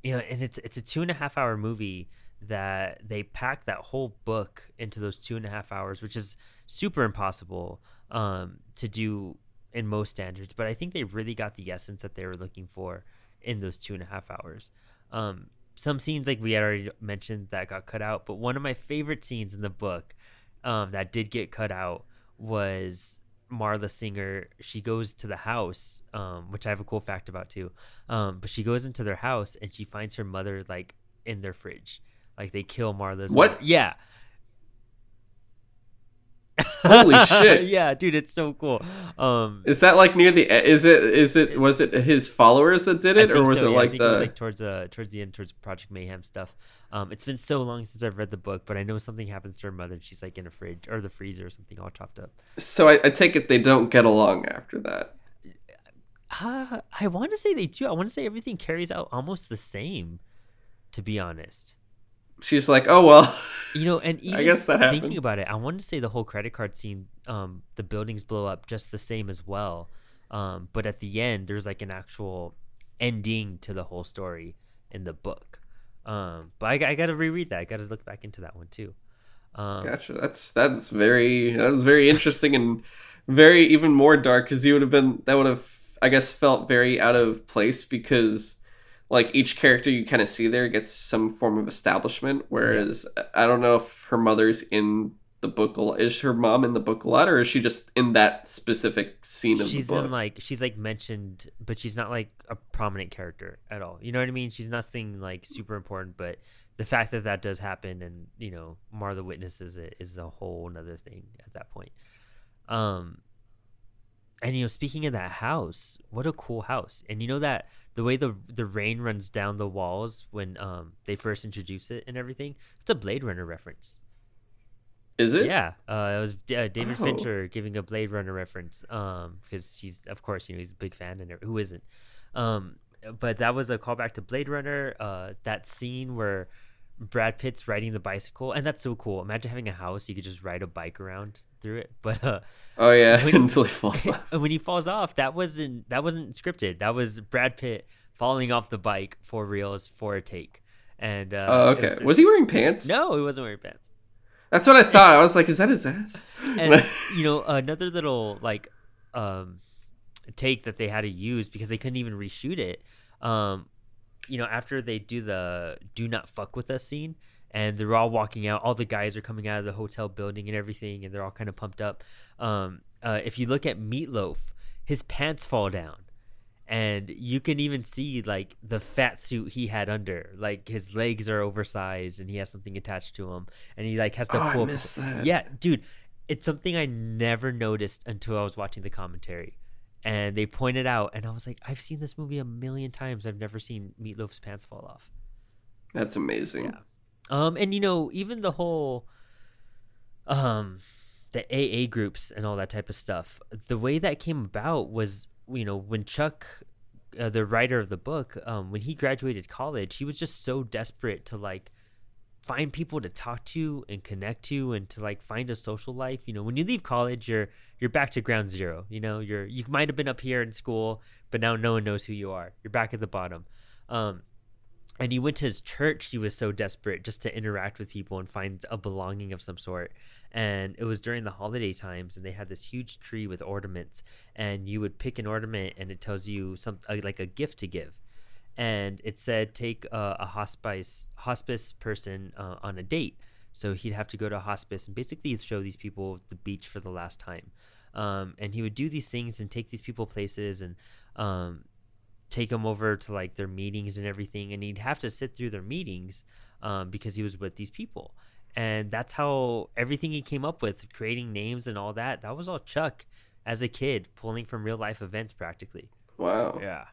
Speaker 2: you know and it's it's a two and a half hour movie that they packed that whole book into those two and a half hours which is super impossible um to do in most standards but i think they really got the essence that they were looking for in those two and a half hours um some scenes like we had already mentioned that got cut out but one of my favorite scenes in the book um that did get cut out was Marla Singer, she goes to the house, um, which I have a cool fact about too. Um, but she goes into their house and she finds her mother like in their fridge. Like they kill Marla's
Speaker 1: What?
Speaker 2: mother. Yeah.
Speaker 1: Holy shit.
Speaker 2: yeah, dude, it's so cool. Um
Speaker 1: Is that like near the? Is it? Is it? Was it his followers that did it, or was
Speaker 2: so,
Speaker 1: it
Speaker 2: yeah,
Speaker 1: like
Speaker 2: think it was
Speaker 1: the?
Speaker 2: like towards uh towards the end towards Project Mayhem stuff. Um, it's been so long since I've read the book, but I know something happens to her mother. and She's like in a fridge or the freezer or something, all chopped up.
Speaker 1: So I, I take it they don't get along after that.
Speaker 2: Uh, I want to say they do. I want to say everything carries out almost the same, to be honest.
Speaker 1: She's like, oh well.
Speaker 2: You know, and even
Speaker 1: guess that
Speaker 2: thinking
Speaker 1: happened.
Speaker 2: about it, I wanted to say the whole credit card scene, um, the buildings blow up just the same as well. Um, but at the end, there's like an actual ending to the whole story in the book. Um, but I, I got to reread that. I got to look back into that one too. Um,
Speaker 1: Gotcha. That's that's very that's very interesting and very even more dark because you would have been that would have I guess felt very out of place because like each character you kind of see there gets some form of establishment whereas I don't know if her mother's in the book a lot. Is her mom in the book a lot or is she just in that specific scene of
Speaker 2: she's
Speaker 1: the book?
Speaker 2: in like she's like mentioned, but she's not like a prominent character at all. You know what I mean? She's nothing like super important, but the fact that that does happen and you know Marla witnesses it is a whole another thing at that point. Um, and you know, speaking of that house, what a cool house! And you know that the way the the rain runs down the walls when um they first introduce it and everything, it's a Blade Runner reference.
Speaker 1: is it?
Speaker 2: Yeah, uh, it was uh, David
Speaker 1: Oh.
Speaker 2: Fincher giving a Blade Runner reference, um, because he's of course you know he's a big fan and who isn't, um, but that was a callback to Blade Runner. Uh, that scene where Brad Pitt's riding the bicycle, and that's so cool. Imagine having a house you could just ride a bike around through it, but uh,
Speaker 1: Oh yeah,
Speaker 2: When-
Speaker 1: until he falls off.
Speaker 2: when he falls off, that wasn't that wasn't scripted. That was Brad Pitt falling off the bike for reals for a take. And uh,
Speaker 1: Oh okay. Was he wearing pants?
Speaker 2: no, he wasn't wearing pants.
Speaker 1: That's what I thought. I was like, is that his ass?
Speaker 2: and you know another little like um take that they had to use because they couldn't even reshoot it um you know after they do the do not fuck with us scene and they're all walking out all the guys are coming out of the hotel building and everything and they're all kind of pumped up um uh, if you look at meatloaf his pants fall down and you can even see like the fat suit he had under like his legs are oversized and he has something attached to him and he like has to
Speaker 1: Oh, I
Speaker 2: pull
Speaker 1: missed that.
Speaker 2: yeah dude it's something i never noticed until i was watching the commentary and they pointed out and i was like i've seen this movie a million times i've never seen meatloaf's pants fall off
Speaker 1: That's amazing.
Speaker 2: Yeah. um and you know even the whole um the aa groups and all that type of stuff the way that came about was you know when chuck uh, the writer of the book um when he graduated college he was just so desperate to like find people to talk to and connect to and to like find a social life you know when you leave college you're you're back to ground zero you know? You're you might have been up here in school but now no one knows who you are. You're back at the bottom. Um and he went to his church. He was so desperate just to interact with people and find a belonging of some sort. And it was during the holiday times and they had this huge tree with ornaments and you would pick an ornament and it tells you some uh, like a gift to give. And it said take uh, a hospice hospice person uh, on a date so he'd have to go to a hospice and basically show these people the beach for the last time. Um, and he would do these things and take these people places and um, take them over to like their meetings and everything. And he'd have to sit through their meetings um, because he was with these people. And that's how everything he came up with creating names and all that that was all chuck as a kid pulling from real life events practically.
Speaker 1: Wow.
Speaker 2: yeah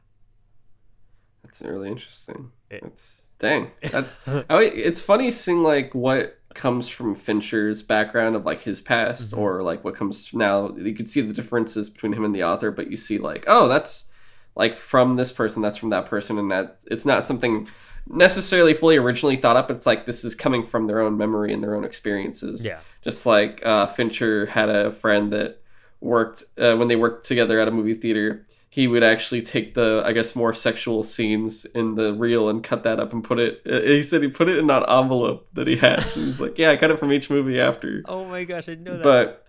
Speaker 1: That's really interesting.
Speaker 2: It-
Speaker 1: That's dang. That's I, it's funny seeing like what comes from Fincher's background of like his past
Speaker 2: Mhm.
Speaker 1: or like what comes now. You could see the differences between him and the author, but you see like, oh, that's like from this person, that's from that person, and that it's not something necessarily fully originally thought up. It's like this is coming from their own memory and their own experiences.
Speaker 2: yeah
Speaker 1: Just like uh, Fincher had a friend that worked uh, when they worked together at a movie theater. He would actually take the, I guess, more sexual scenes in the reel and cut that up and put it. Uh, he said he put it in that envelope that he had. He's like, "Yeah, I cut it from each movie after."
Speaker 2: oh my gosh i know that
Speaker 1: But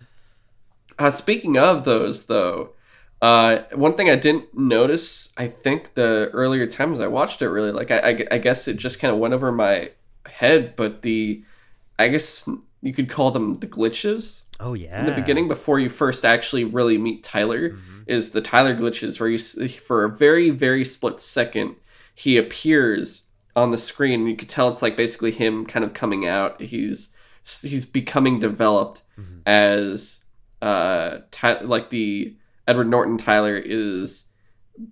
Speaker 1: uh, speaking of those, though, uh, one thing I didn't notice, I think the earlier times I watched it, really like I, I, I guess it just kind of went over my head. But the, I guess you could call them the glitches
Speaker 2: oh yeah
Speaker 1: in the beginning before you first actually really meet Tyler
Speaker 2: Mhm.
Speaker 1: is the Tyler glitches where you for a very very split second he appears on the screen you could tell it's like basically him kind of coming out he's he's becoming developed
Speaker 2: Mhm.
Speaker 1: as uh Ty- like the Edward Norton Tyler is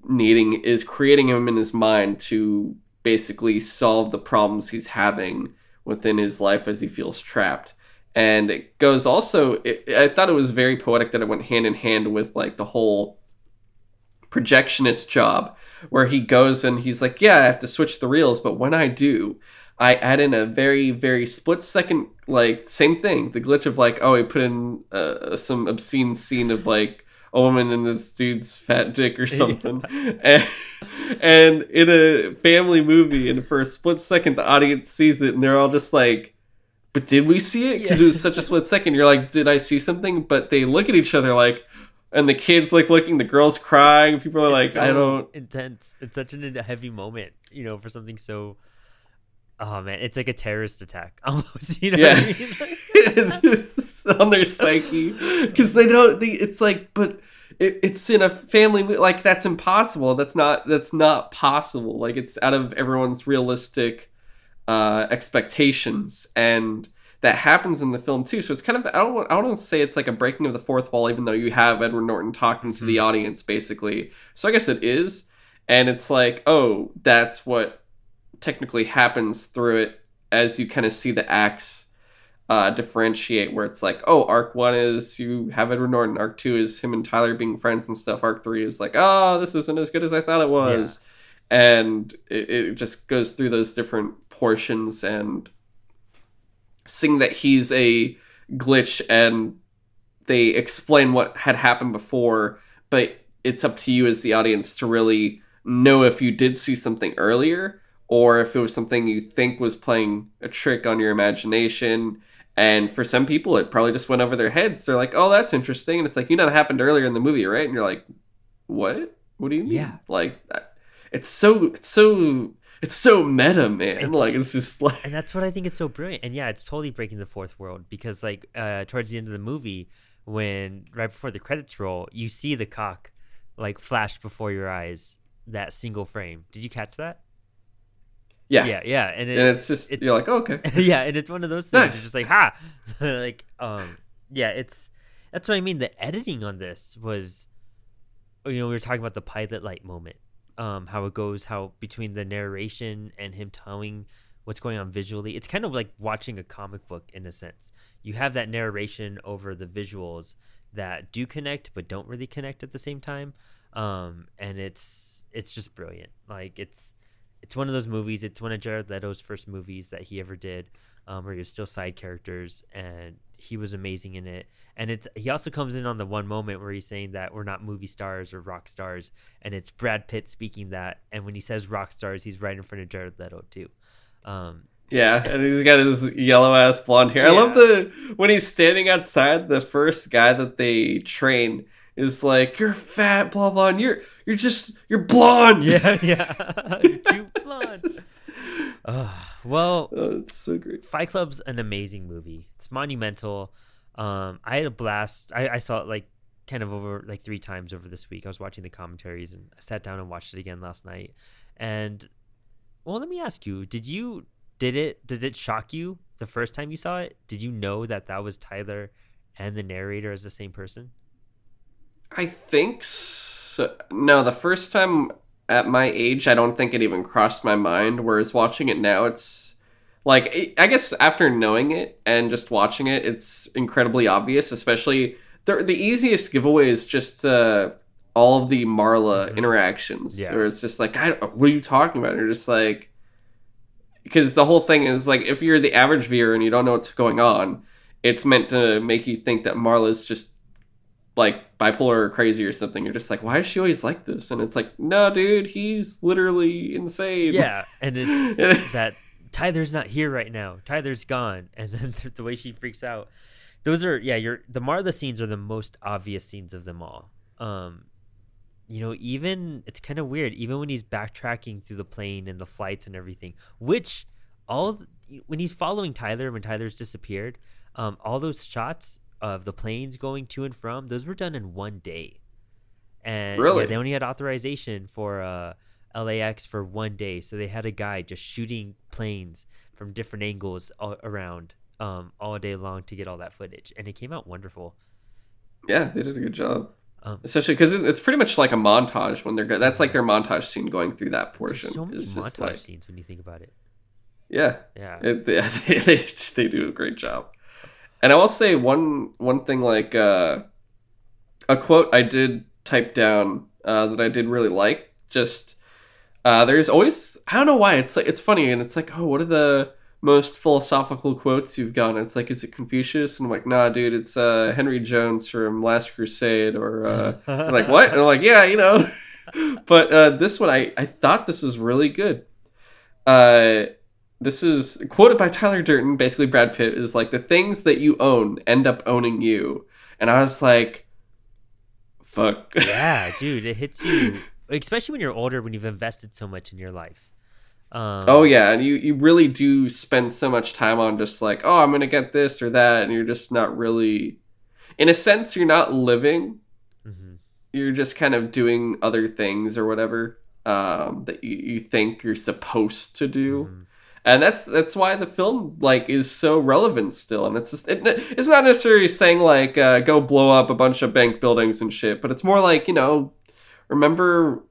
Speaker 1: needing is creating him in his mind to basically solve the problems he's having within his life as he feels trapped and it goes also it, i thought it was very poetic that it went hand in hand with like the whole projectionist job where he goes and he's like yeah i have to switch the reels but when i do i add in a very very split second like same thing the glitch of like oh he put in uh, some obscene scene of like a woman and this dude's fat dick or something. And, and in a family movie and for a split second the audience sees it and they're all just like but did we see it? Because it was such a split second. You're like did i see something? But they look at each other like and the kids like looking the girls crying. People are like
Speaker 2: It's
Speaker 1: i don't
Speaker 2: intense. It's such an, a heavy moment you know for something so oh man it's like a terrorist attack almost you know
Speaker 1: Yeah.
Speaker 2: what I mean?
Speaker 1: It's, it's on their psyche. Because they don't they, it's like but it, it's in a family like that's impossible. That's not that's not possible. Like it's out of everyone's realistic uh expectations and that happens in the film too. So it's kind of i don't want, i don't want to say it's like a breaking of the fourth wall even though you have edward norton talking to the audience basically. So i guess it is and it's like oh that's what technically happens through it as you kind of see the acts uh, differentiate where it's like, oh, arc one is you have Edward Norton, arc two is him and Tyler being friends and stuff, arc three is like, oh, this isn't as good as I thought it was. And it, it just goes through those different portions and seeing that he's a glitch and they explain what had happened before, but it's up to you as the audience to really know if you did see something earlier or if it was something you think was playing a trick on your imagination. And for some people, it probably just went over their heads. They're like, "Oh, that's interesting," and it's like, you know, that happened earlier in the movie, right? And you're like, "What? What do you mean?"
Speaker 2: Yeah.
Speaker 1: like uh, it's so it's so it's so meta, man.
Speaker 2: It's-
Speaker 1: like it's just like
Speaker 2: and that's what I think is so brilliant. And yeah, it's totally breaking the fourth world because like uh towards the end of the movie, when right before the credits roll, you see the cock like flash before your eyes, that single frame. Did you catch that?
Speaker 1: Yeah.
Speaker 2: Yeah, yeah, and, it,
Speaker 1: And it's just
Speaker 2: it-
Speaker 1: you're like, oh, okay.
Speaker 2: yeah, and it's one of those things.
Speaker 1: Nice.
Speaker 2: It's just like ha, like um, yeah, it's that's what I mean. The editing on this was, you know, we were talking about the pilot light moment, um, how it goes, how between the narration and him telling what's going on visually, it's kind of like watching a comic book in a sense. You have that narration over the visuals that do connect but don't really connect at the same time, um, and it's it's just brilliant. Like it's it's one of those movies. It's one of Jared Leto's first movies that he ever did, um, where he was still side characters, and he was amazing in it. And it's he also comes in on the one moment where he's saying that we're not movie stars or rock stars, and it's Brad Pitt speaking that. And when he says rock stars, he's right in front of Jared Leto too. Um,
Speaker 1: Yeah, and he's got his yellow ass blonde hair. I love the when he's standing outside. The first guy that they train is like, "You're fat, blah blah, and you're you're just you're blonde."
Speaker 2: yeah, yeah, You're too blonde. Uh, well,
Speaker 1: oh, it's so great.
Speaker 2: Fight Club's an amazing movie. It's monumental. Um, I had a blast. I, I saw it like kind of over like three times over this week. I was watching the commentaries and I sat down and watched it again last night. And well, let me ask you: Did you did it did it shock you the first time you saw it? Did you know that that was Tyler and the narrator as the same person?
Speaker 1: I think so. No, the first time at my age, I don't think it even crossed my mind. Whereas watching it now, it's like I- guess after knowing it and just watching it, it's incredibly obvious. Especially the the easiest giveaway is just uh, all of the Marla
Speaker 2: Mhm.
Speaker 1: interactions.
Speaker 2: Yeah.
Speaker 1: Where it's just like, I, what are you talking about? And you're just like, because the whole thing is like, if you're the average viewer and you don't know what's going on, it's meant to make you think that Marla's just like bipolar or crazy or something. You're just like, why is she always like this? And it's like, no, dude, he's literally insane.
Speaker 2: Yeah, and it's that Tyler's not here right now. Tyler's gone, and then the way she freaks out. Those are yeah. You're the Marla scenes are the most obvious scenes of them all. Um, you know, even it's kind of weird. Even when he's backtracking through the plane and the flights and everything, which all when he's following Tyler when Tyler's disappeared, um, all those shots of the planes going to and from those were done in one day. And yeah,
Speaker 1: Really?
Speaker 2: they only had authorization for uh, LAX for one day, so they had a guy just shooting planes from different angles all around um, all day long to get all that footage, and it came out wonderful.
Speaker 1: Yeah, they did a good job.
Speaker 2: Um,
Speaker 1: Especially because it's, it's pretty much like a montage when they're go- that's like their montage scene going through that portion.
Speaker 2: so many
Speaker 1: It's just
Speaker 2: montage
Speaker 1: like,
Speaker 2: scenes when you think about it.
Speaker 1: yeah,
Speaker 2: Yeah,
Speaker 1: it, they, they they do a great job. And I will say one one thing like uh, a quote I did type down uh, that I did really like. Just uh, there's always I don't know why it's like it's funny and it's like oh what are the most philosophical quotes you've gotten? It's like is it Confucius? And I'm like nah dude it's uh, Henry Jones from Last Crusade or uh, like what? And I'm like yeah you know. but uh, this one I I thought this was really good. Uh, this is quoted by Tyler Durden, basically Brad Pitt, is like the things that you own end up owning you. And I was like, fuck.
Speaker 2: yeah, dude, it hits you, especially when you're older, when you've invested so much in your life. Um,
Speaker 1: oh yeah, and you, you really do spend so much time on just like, oh, I'm gonna get this or that, and you're just not really in a sense you're not living.
Speaker 2: mhm.
Speaker 1: You're just kind of doing other things or whatever um, that you, you think you're supposed to do.
Speaker 2: Mhm.
Speaker 1: and that's that's why the film like is so relevant still and it's just it, it's not necessarily saying like uh, go blow up a bunch of bank buildings and shit but it's more like you know remember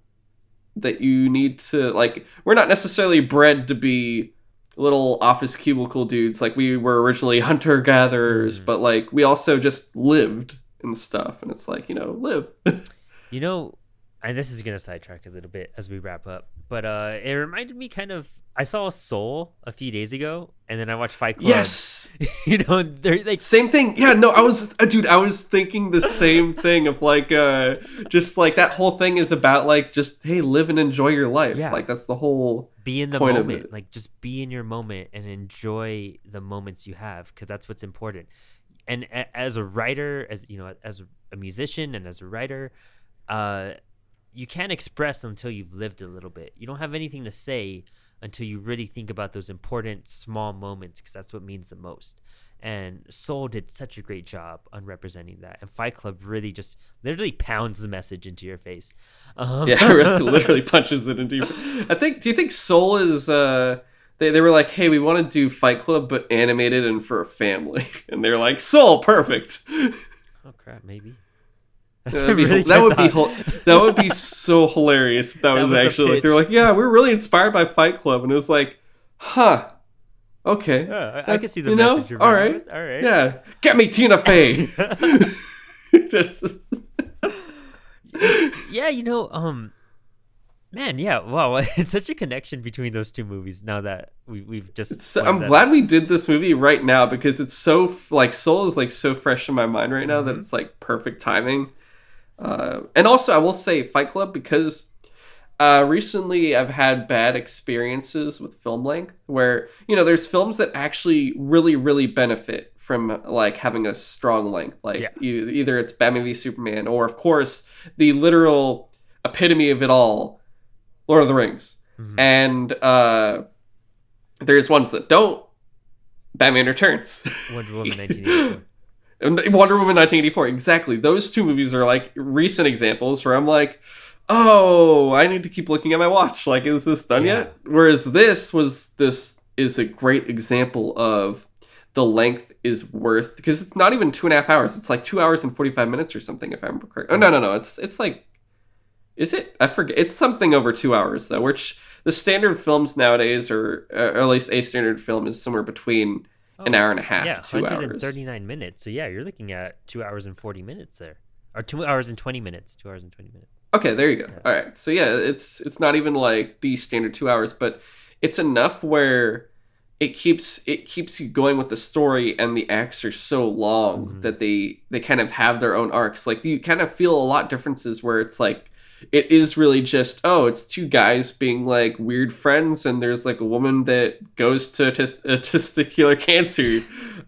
Speaker 1: that you need to like we're not necessarily bred to be little office cubicle dudes like we were originally hunter gatherers
Speaker 2: Mm.
Speaker 1: but like we also just lived and stuff and it's like you know live
Speaker 2: You know, and this is gonna sidetrack a little bit as we wrap up, but uh, it reminded me kind of. I saw Soul a few days ago, and then I watched Fight Club.
Speaker 1: yes
Speaker 2: you know, they're like
Speaker 1: Same thing. Yeah, no, I was uh, dude, I was thinking the same thing of like uh just like that whole thing is about like just hey, live and enjoy your life.
Speaker 2: Yeah.
Speaker 1: Like that's the whole
Speaker 2: be in the moment like just be in your moment and enjoy the moments you have because that's what's important and a- as a writer as you know as a musician and as a writer uh you can't express until you've lived a little bit you don't have anything to say until you really think about those important small moments because that's what means the most And Soul did such a great job on representing that, and Fight Club really just literally pounds the message into your face. Um,
Speaker 1: yeah, really, literally punches it into. Your... I think. Do you think Soul is? uh they, they were like, hey, we want to do Fight Club, but animated and for a family. And they're like, Soul, perfect.
Speaker 2: Oh crap, maybe.
Speaker 1: That would, be, really that, would be, that would be so hilarious if that, that was, was, actually the like they're like, yeah, we're really inspired by Fight Club, and it was like, huh, okay,
Speaker 2: yeah, I, I can see the you message. Know?
Speaker 1: All right,
Speaker 2: with. all right,
Speaker 1: yeah, get me Tina Fey.
Speaker 2: Just... yeah, you know, um, Man, yeah, wow, it's such a connection between those two movies. Now that we, we've just,
Speaker 1: I'm glad we did this movie right now because it's so like Soul is like so fresh in my mind right now mm-hmm. that it's like perfect timing. Uh, and also, I will say Fight Club because uh, recently I've had bad experiences with film length where you know there's films that actually really really benefit from like having a strong length, like yeah. either it's Batman v Superman or of course the literal epitome of it all Lord of the Rings. Mm-hmm. And uh, there's ones that don't. Batman Returns.
Speaker 2: Wonder Woman 1984.
Speaker 1: Wonder Woman 1984, exactly. Those two movies are like recent examples where I'm like, oh, I need to keep looking at my watch. Like, is this done yeah. yet? Whereas this was this is a great example of the length is worth because it's not even two and a half hours. It's like two hours and forty five minutes or something, if I remember correct. Oh no, no, no. It's it's like is it? I forget. It's something over two hours though, which the standard films nowadays, or, uh, or at least a standard film, is somewhere between oh, an hour and a half
Speaker 2: yeah,
Speaker 1: to two
Speaker 2: 139 hours. minutes. So yeah, you're looking at two hours and 40 minutes there, or two hours and 20 minutes. Two hours and 20 minutes.
Speaker 1: Okay, there you go. Yeah. All right, so yeah, it's it's not even like the standard two hours, but it's enough where it keeps it keeps you going with the story and the acts are so long mm-hmm. that they they kind of have their own arcs like you kind of feel a lot differences where it's like it is really just oh it's two guys being like weird friends and there's like a woman that goes to tes- testicular cancer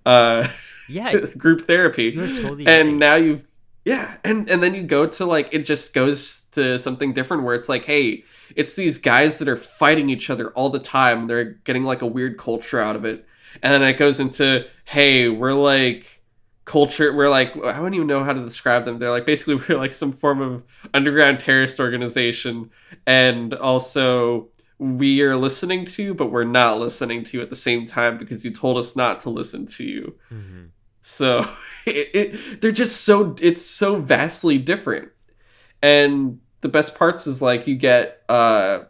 Speaker 1: uh
Speaker 2: yeah.
Speaker 1: group therapy. Totally and right. now you've yeah and and then you go to like it just goes to something different where it's like hey it's these guys that are fighting each other all the time. They're getting like a weird culture out of it. And then it goes into hey we're like culture we're like i don't even know how to describe them. They're like basically we're like some form of underground terrorist organization. And also we are listening to but we're not listening to you at the same time because you told us not to listen to you. Mm-hmm. so it, it, they're just so it's so vastly different. And the best parts is like you get uh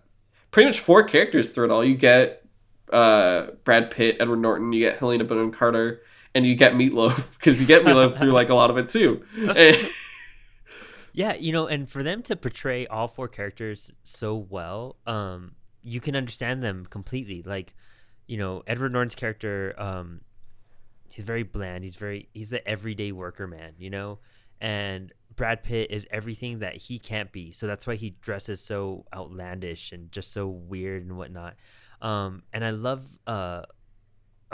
Speaker 1: pretty much four characters through it all. You get uh brad pitt edward norton you get helena bonham carter and you get meatloaf because you get meatloaf through like a lot of it too.
Speaker 2: yeah, you know, and for them to portray all four characters so well, um, you can understand them completely. Like, you know, Edward Norton's character, um, he's very bland. He's very he's the everyday worker man, you know, and Brad Pitt is everything that he can't be. So that's why he dresses so outlandish and just so weird and whatnot. Um, and I love uh,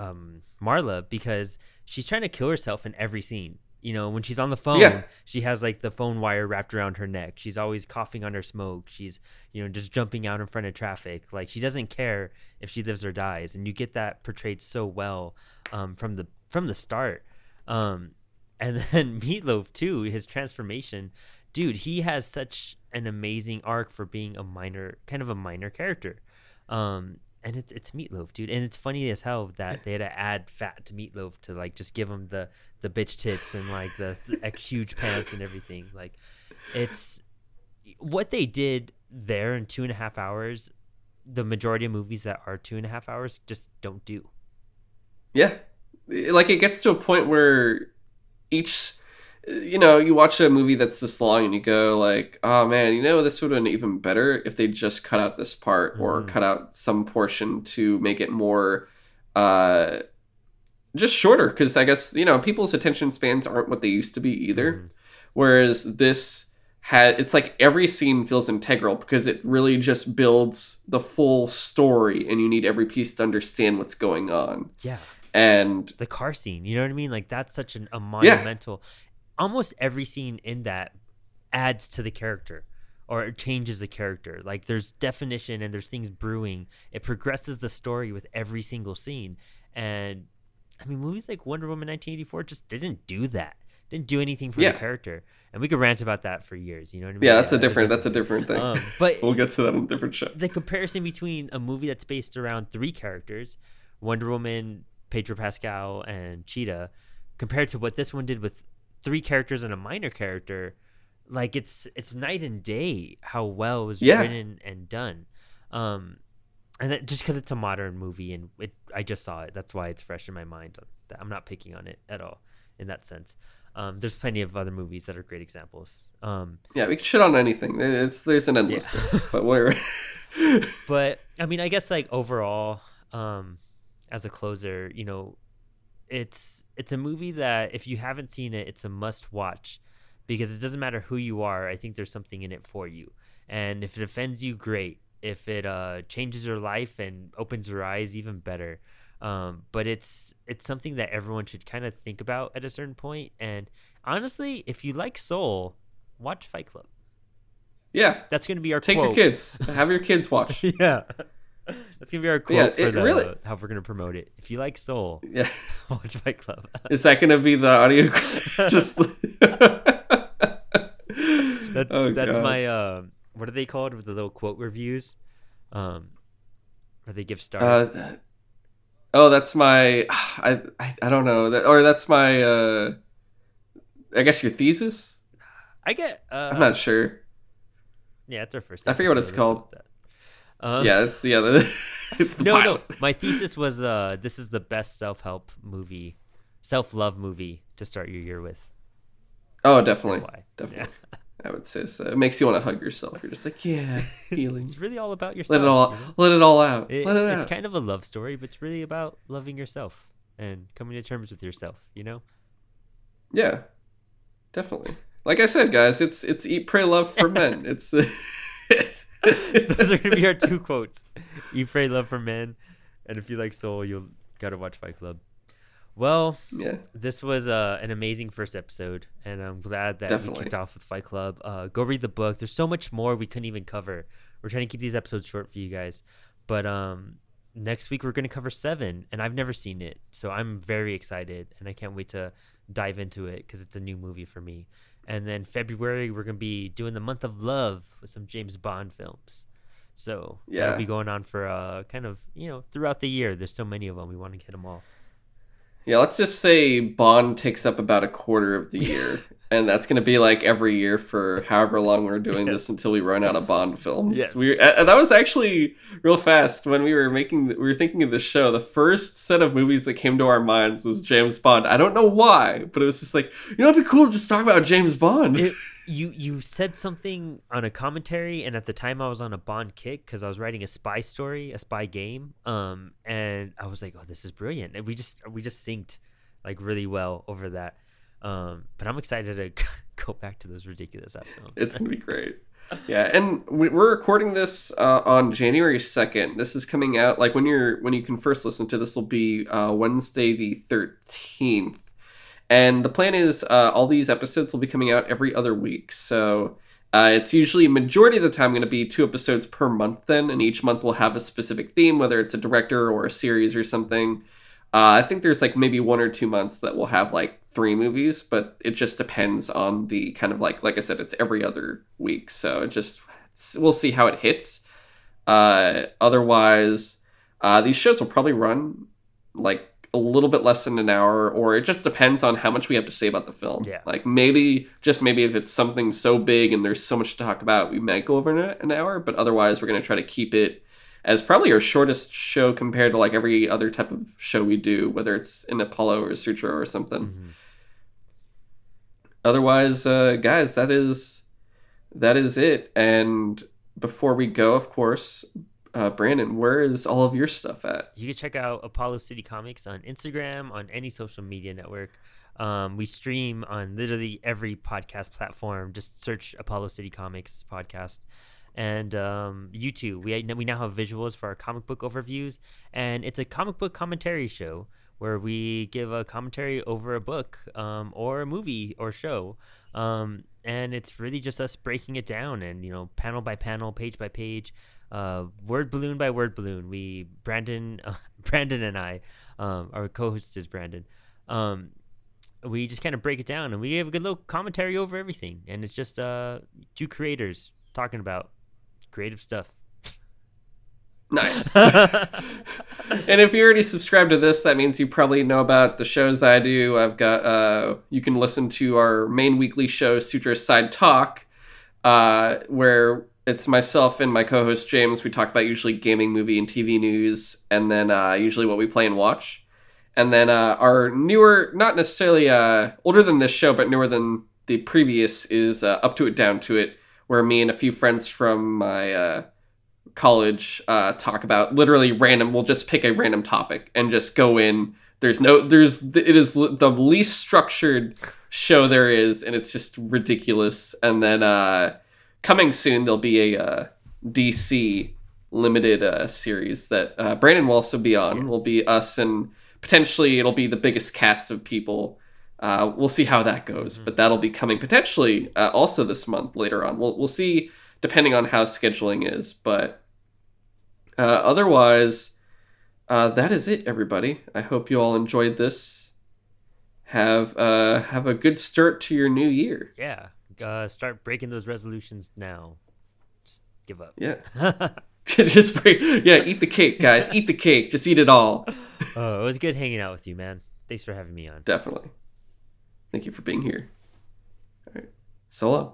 Speaker 2: um, Marla because she's trying to kill herself in every scene. You know, when she's on the phone, yeah. she has like the phone wire wrapped around her neck. She's always coughing on her smoke. She's, you know, just jumping out in front of traffic. Like she doesn't care if she lives or dies, and you get that portrayed so well um, from the from the start. Um, and then Meatloaf too, his transformation, dude, he has such an amazing arc for being a minor, kind of a minor character. Um, and it's it's meatloaf, dude. And it's funny as hell that they had to add fat to meatloaf to like just give him the the bitch tits and like the, the huge pants and everything. Like, it's what they did there in two and a half hours. The majority of movies that are two and a half hours just don't do.
Speaker 1: Yeah, like it gets to a point where each you know, you watch a movie that's this long and you go like, "Oh man, you know, this would have been even better if they just cut out this part mm. or cut out some portion to make it more uh just shorter because I guess, you know, people's attention spans aren't what they used to be either. Mm. Whereas this had it's like every scene feels integral because it really just builds the full story and you need every piece to understand what's going on.
Speaker 2: Yeah
Speaker 1: and
Speaker 2: the car scene you know what i mean like that's such an, a monumental almost every scene in that adds to the character or it changes the character. Like there's definition and there's things brewing. It progresses the story with every single scene. And I mean, movies like Wonder Woman 1984 just didn't do that. Didn't do anything for
Speaker 1: Yeah.
Speaker 2: the character, and we could rant about that for years. You know what I mean?
Speaker 1: Yeah, that's a different. That's a different thing.
Speaker 2: Um, but
Speaker 1: we'll get to that in a different show.
Speaker 2: the comparison between a movie that's based around three characters, Wonder Woman, Pedro Pascal, and Cheetah, compared to what this one did with three characters and a minor character, like it's it's night and day how well it was
Speaker 1: Yeah.
Speaker 2: written and done. Um, and that, just because it's a modern movie and it, I just saw it, that's why it's fresh in my mind. I'm not picking on it at all in that sense. Um, there's plenty of other movies that are great examples. Um,
Speaker 1: Yeah, we can shit on anything. It's there's an endless
Speaker 2: Yeah.
Speaker 1: list, but we're
Speaker 2: but I mean, I guess like overall, um, as a closer, you know, it's it's a movie that if you haven't seen it, it's a must watch because it doesn't matter who you are. I think there's something in it for you, and if it offends you, great. If it uh, changes your life and opens your eyes, even better. Um, but it's it's something that everyone should kind of think about at a certain point. And honestly, if you like Soul, watch Fight Club.
Speaker 1: yeah.
Speaker 2: That's going to be our
Speaker 1: Take
Speaker 2: quote.
Speaker 1: your kids. Have your kids watch.
Speaker 2: yeah. That's gonna be our quote
Speaker 1: Yeah,
Speaker 2: for the,
Speaker 1: really-
Speaker 2: how we're gonna promote it. If you like Soul,
Speaker 1: Yeah.
Speaker 2: watch Fight Club.
Speaker 1: Is that gonna be the audio? Just.
Speaker 2: That,
Speaker 1: Oh,
Speaker 2: that's
Speaker 1: God.
Speaker 2: my uh, what are they called with the little quote reviews? Um, where they give stars.
Speaker 1: Uh, oh, that's my. I, I I don't know. That, or that's my. uh I guess your thesis.
Speaker 2: I get. Uh,
Speaker 1: I'm not sure.
Speaker 2: Yeah, it's our first.
Speaker 1: I forget what it's
Speaker 2: episode, let's go
Speaker 1: called.
Speaker 2: Uh,
Speaker 1: yeah, it's yeah. The, it's the
Speaker 2: no,
Speaker 1: pilot.
Speaker 2: no. My thesis was uh, this is the best self help movie, self love movie to start your year with.
Speaker 1: Oh, definitely,
Speaker 2: Why?
Speaker 1: definitely. I would say so. It makes you want to hug yourself. You're just like, yeah, feelings.
Speaker 2: It's really all about yourself.
Speaker 1: let it all, let it all out.
Speaker 2: It-
Speaker 1: let it
Speaker 2: it's
Speaker 1: out.
Speaker 2: kind of a love story, but it's really about loving yourself and coming to terms with yourself. You know.
Speaker 1: Yeah, definitely. Like I said, guys, it's it's eat, pray, love for men. It's
Speaker 2: Those are gonna be our two quotes: "You pray love for men," and if you like soul, you'll gotta watch Fight Club. Well,
Speaker 1: yeah,
Speaker 2: this was uh, an amazing first episode, and I'm glad that we kicked off with Fight Club. Uh, go read the book. There's so much more we couldn't even cover. We're trying to keep these episodes short for you guys, but um, next week we're gonna cover Seven, and I've never seen it, so I'm very excited, and I can't wait to dive into it because it's a new movie for me. And then February we're gonna be doing the month of love with some James Bond films. So
Speaker 1: Yeah.
Speaker 2: that'll be going on for uh, kind of you know throughout the year. There's so many of them. We want to get them all.
Speaker 1: Yeah. Let's just say Bond takes up about a quarter of the year, and that's gonna be like every year for however long we're doing
Speaker 2: Yes.
Speaker 1: this until we run out of Bond films.
Speaker 2: Yes.
Speaker 1: we and that was actually real fast when we were making we were thinking of this show. The first set of movies that came to our minds was James Bond. I don't know why, but it was just like you know, it'd be cool to just talk about James Bond.
Speaker 2: it, you you said something on a commentary and at the time i was on a bond kick because i was writing a spy story a spy game um and i was like oh this is brilliant and we just we just synced like really well over that um but i'm excited to go back to those ridiculous ass films
Speaker 1: It's gonna be great. Yeah, and we- we're recording this uh, on January second. This is coming out like when you're when you can first listen to this will be uh, Wednesday the thirteenth, and the plan is uh, all these episodes will be coming out every other week. So uh, it's usually majority of the time going to be two episodes per month. Then, and each month will have a specific theme, whether it's a director or a series or something. Uh, I think there's like maybe one or two months that will have like three movies, but it just depends on the kind of like like I said, it's every other week, so it just we'll see how it hits. Uh, otherwise, uh, these shows will probably run like a little bit less than an hour, or it just depends on how much we have to say about the film.
Speaker 2: Yeah.
Speaker 1: Like maybe just maybe if it's something so big and there's so much to talk about, we might go over an, hour. But otherwise, we're gonna try to keep it as probably our shortest show compared to like every other type of show we do, whether it's an Apollo or a Sutro or something.
Speaker 2: Mhm.
Speaker 1: Otherwise, uh, guys, that is that is it. And before we go, of course, uh, Brandon, where is all of your stuff at?
Speaker 2: You can check out Apollo City Comics on Instagram, on any social media network. Um, we stream on literally every podcast platform. Just search Apollo City Comics podcast. And um, YouTube. We, we now have visuals for our comic book overviews. And it's a comic book commentary show where we give a commentary over a book um, or a movie or show. Um, and it's really just us breaking it down and, you know, panel by panel, page by page uh, word balloon by word balloon. We Brandon, uh, Brandon and I, Um, our co-host is Brandon. Um, we just kind of break it down and we have a good little commentary over everything. And it's just uh, two creators talking about creative stuff.
Speaker 1: Nice. and if you already subscribed to this, that means you probably know about the shows I do. I've got uh you can listen to our main weekly show, Sutro Side Talk, uh, where it's myself and my co-host James. We talk about usually gaming, movie, and TV news, and then uh, usually what we play and watch. And then uh, our newer, not necessarily uh, older than this show, but newer than the previous, is uh, Up to It, Down to It, where me and a few friends from my uh, college uh, talk about literally random. We'll just pick a random topic and just go in. There's no, there's, it is the least structured show there is, and it's just ridiculous. And then uh, coming soon, there'll be a uh, DC limited uh, series that uh, Brandon will also be on. Yes. Will be us and potentially it'll be the biggest cast of people. Uh, we'll see how that goes, mm-hmm. but that'll be coming potentially uh, also this month later on. We'll we'll see depending on how scheduling is, but uh, otherwise, uh, that is it, everybody. I hope you all enjoyed this. Have uh have a good start to your new year.
Speaker 2: Yeah, uh, start breaking those resolutions now. Just give up.
Speaker 1: Yeah. just break. Yeah, eat the cake, guys. eat the cake. Just eat it all.
Speaker 2: oh, it was good hanging out with you, man. Thanks for having me on.
Speaker 1: Definitely. Thank you for being here. All right. So long.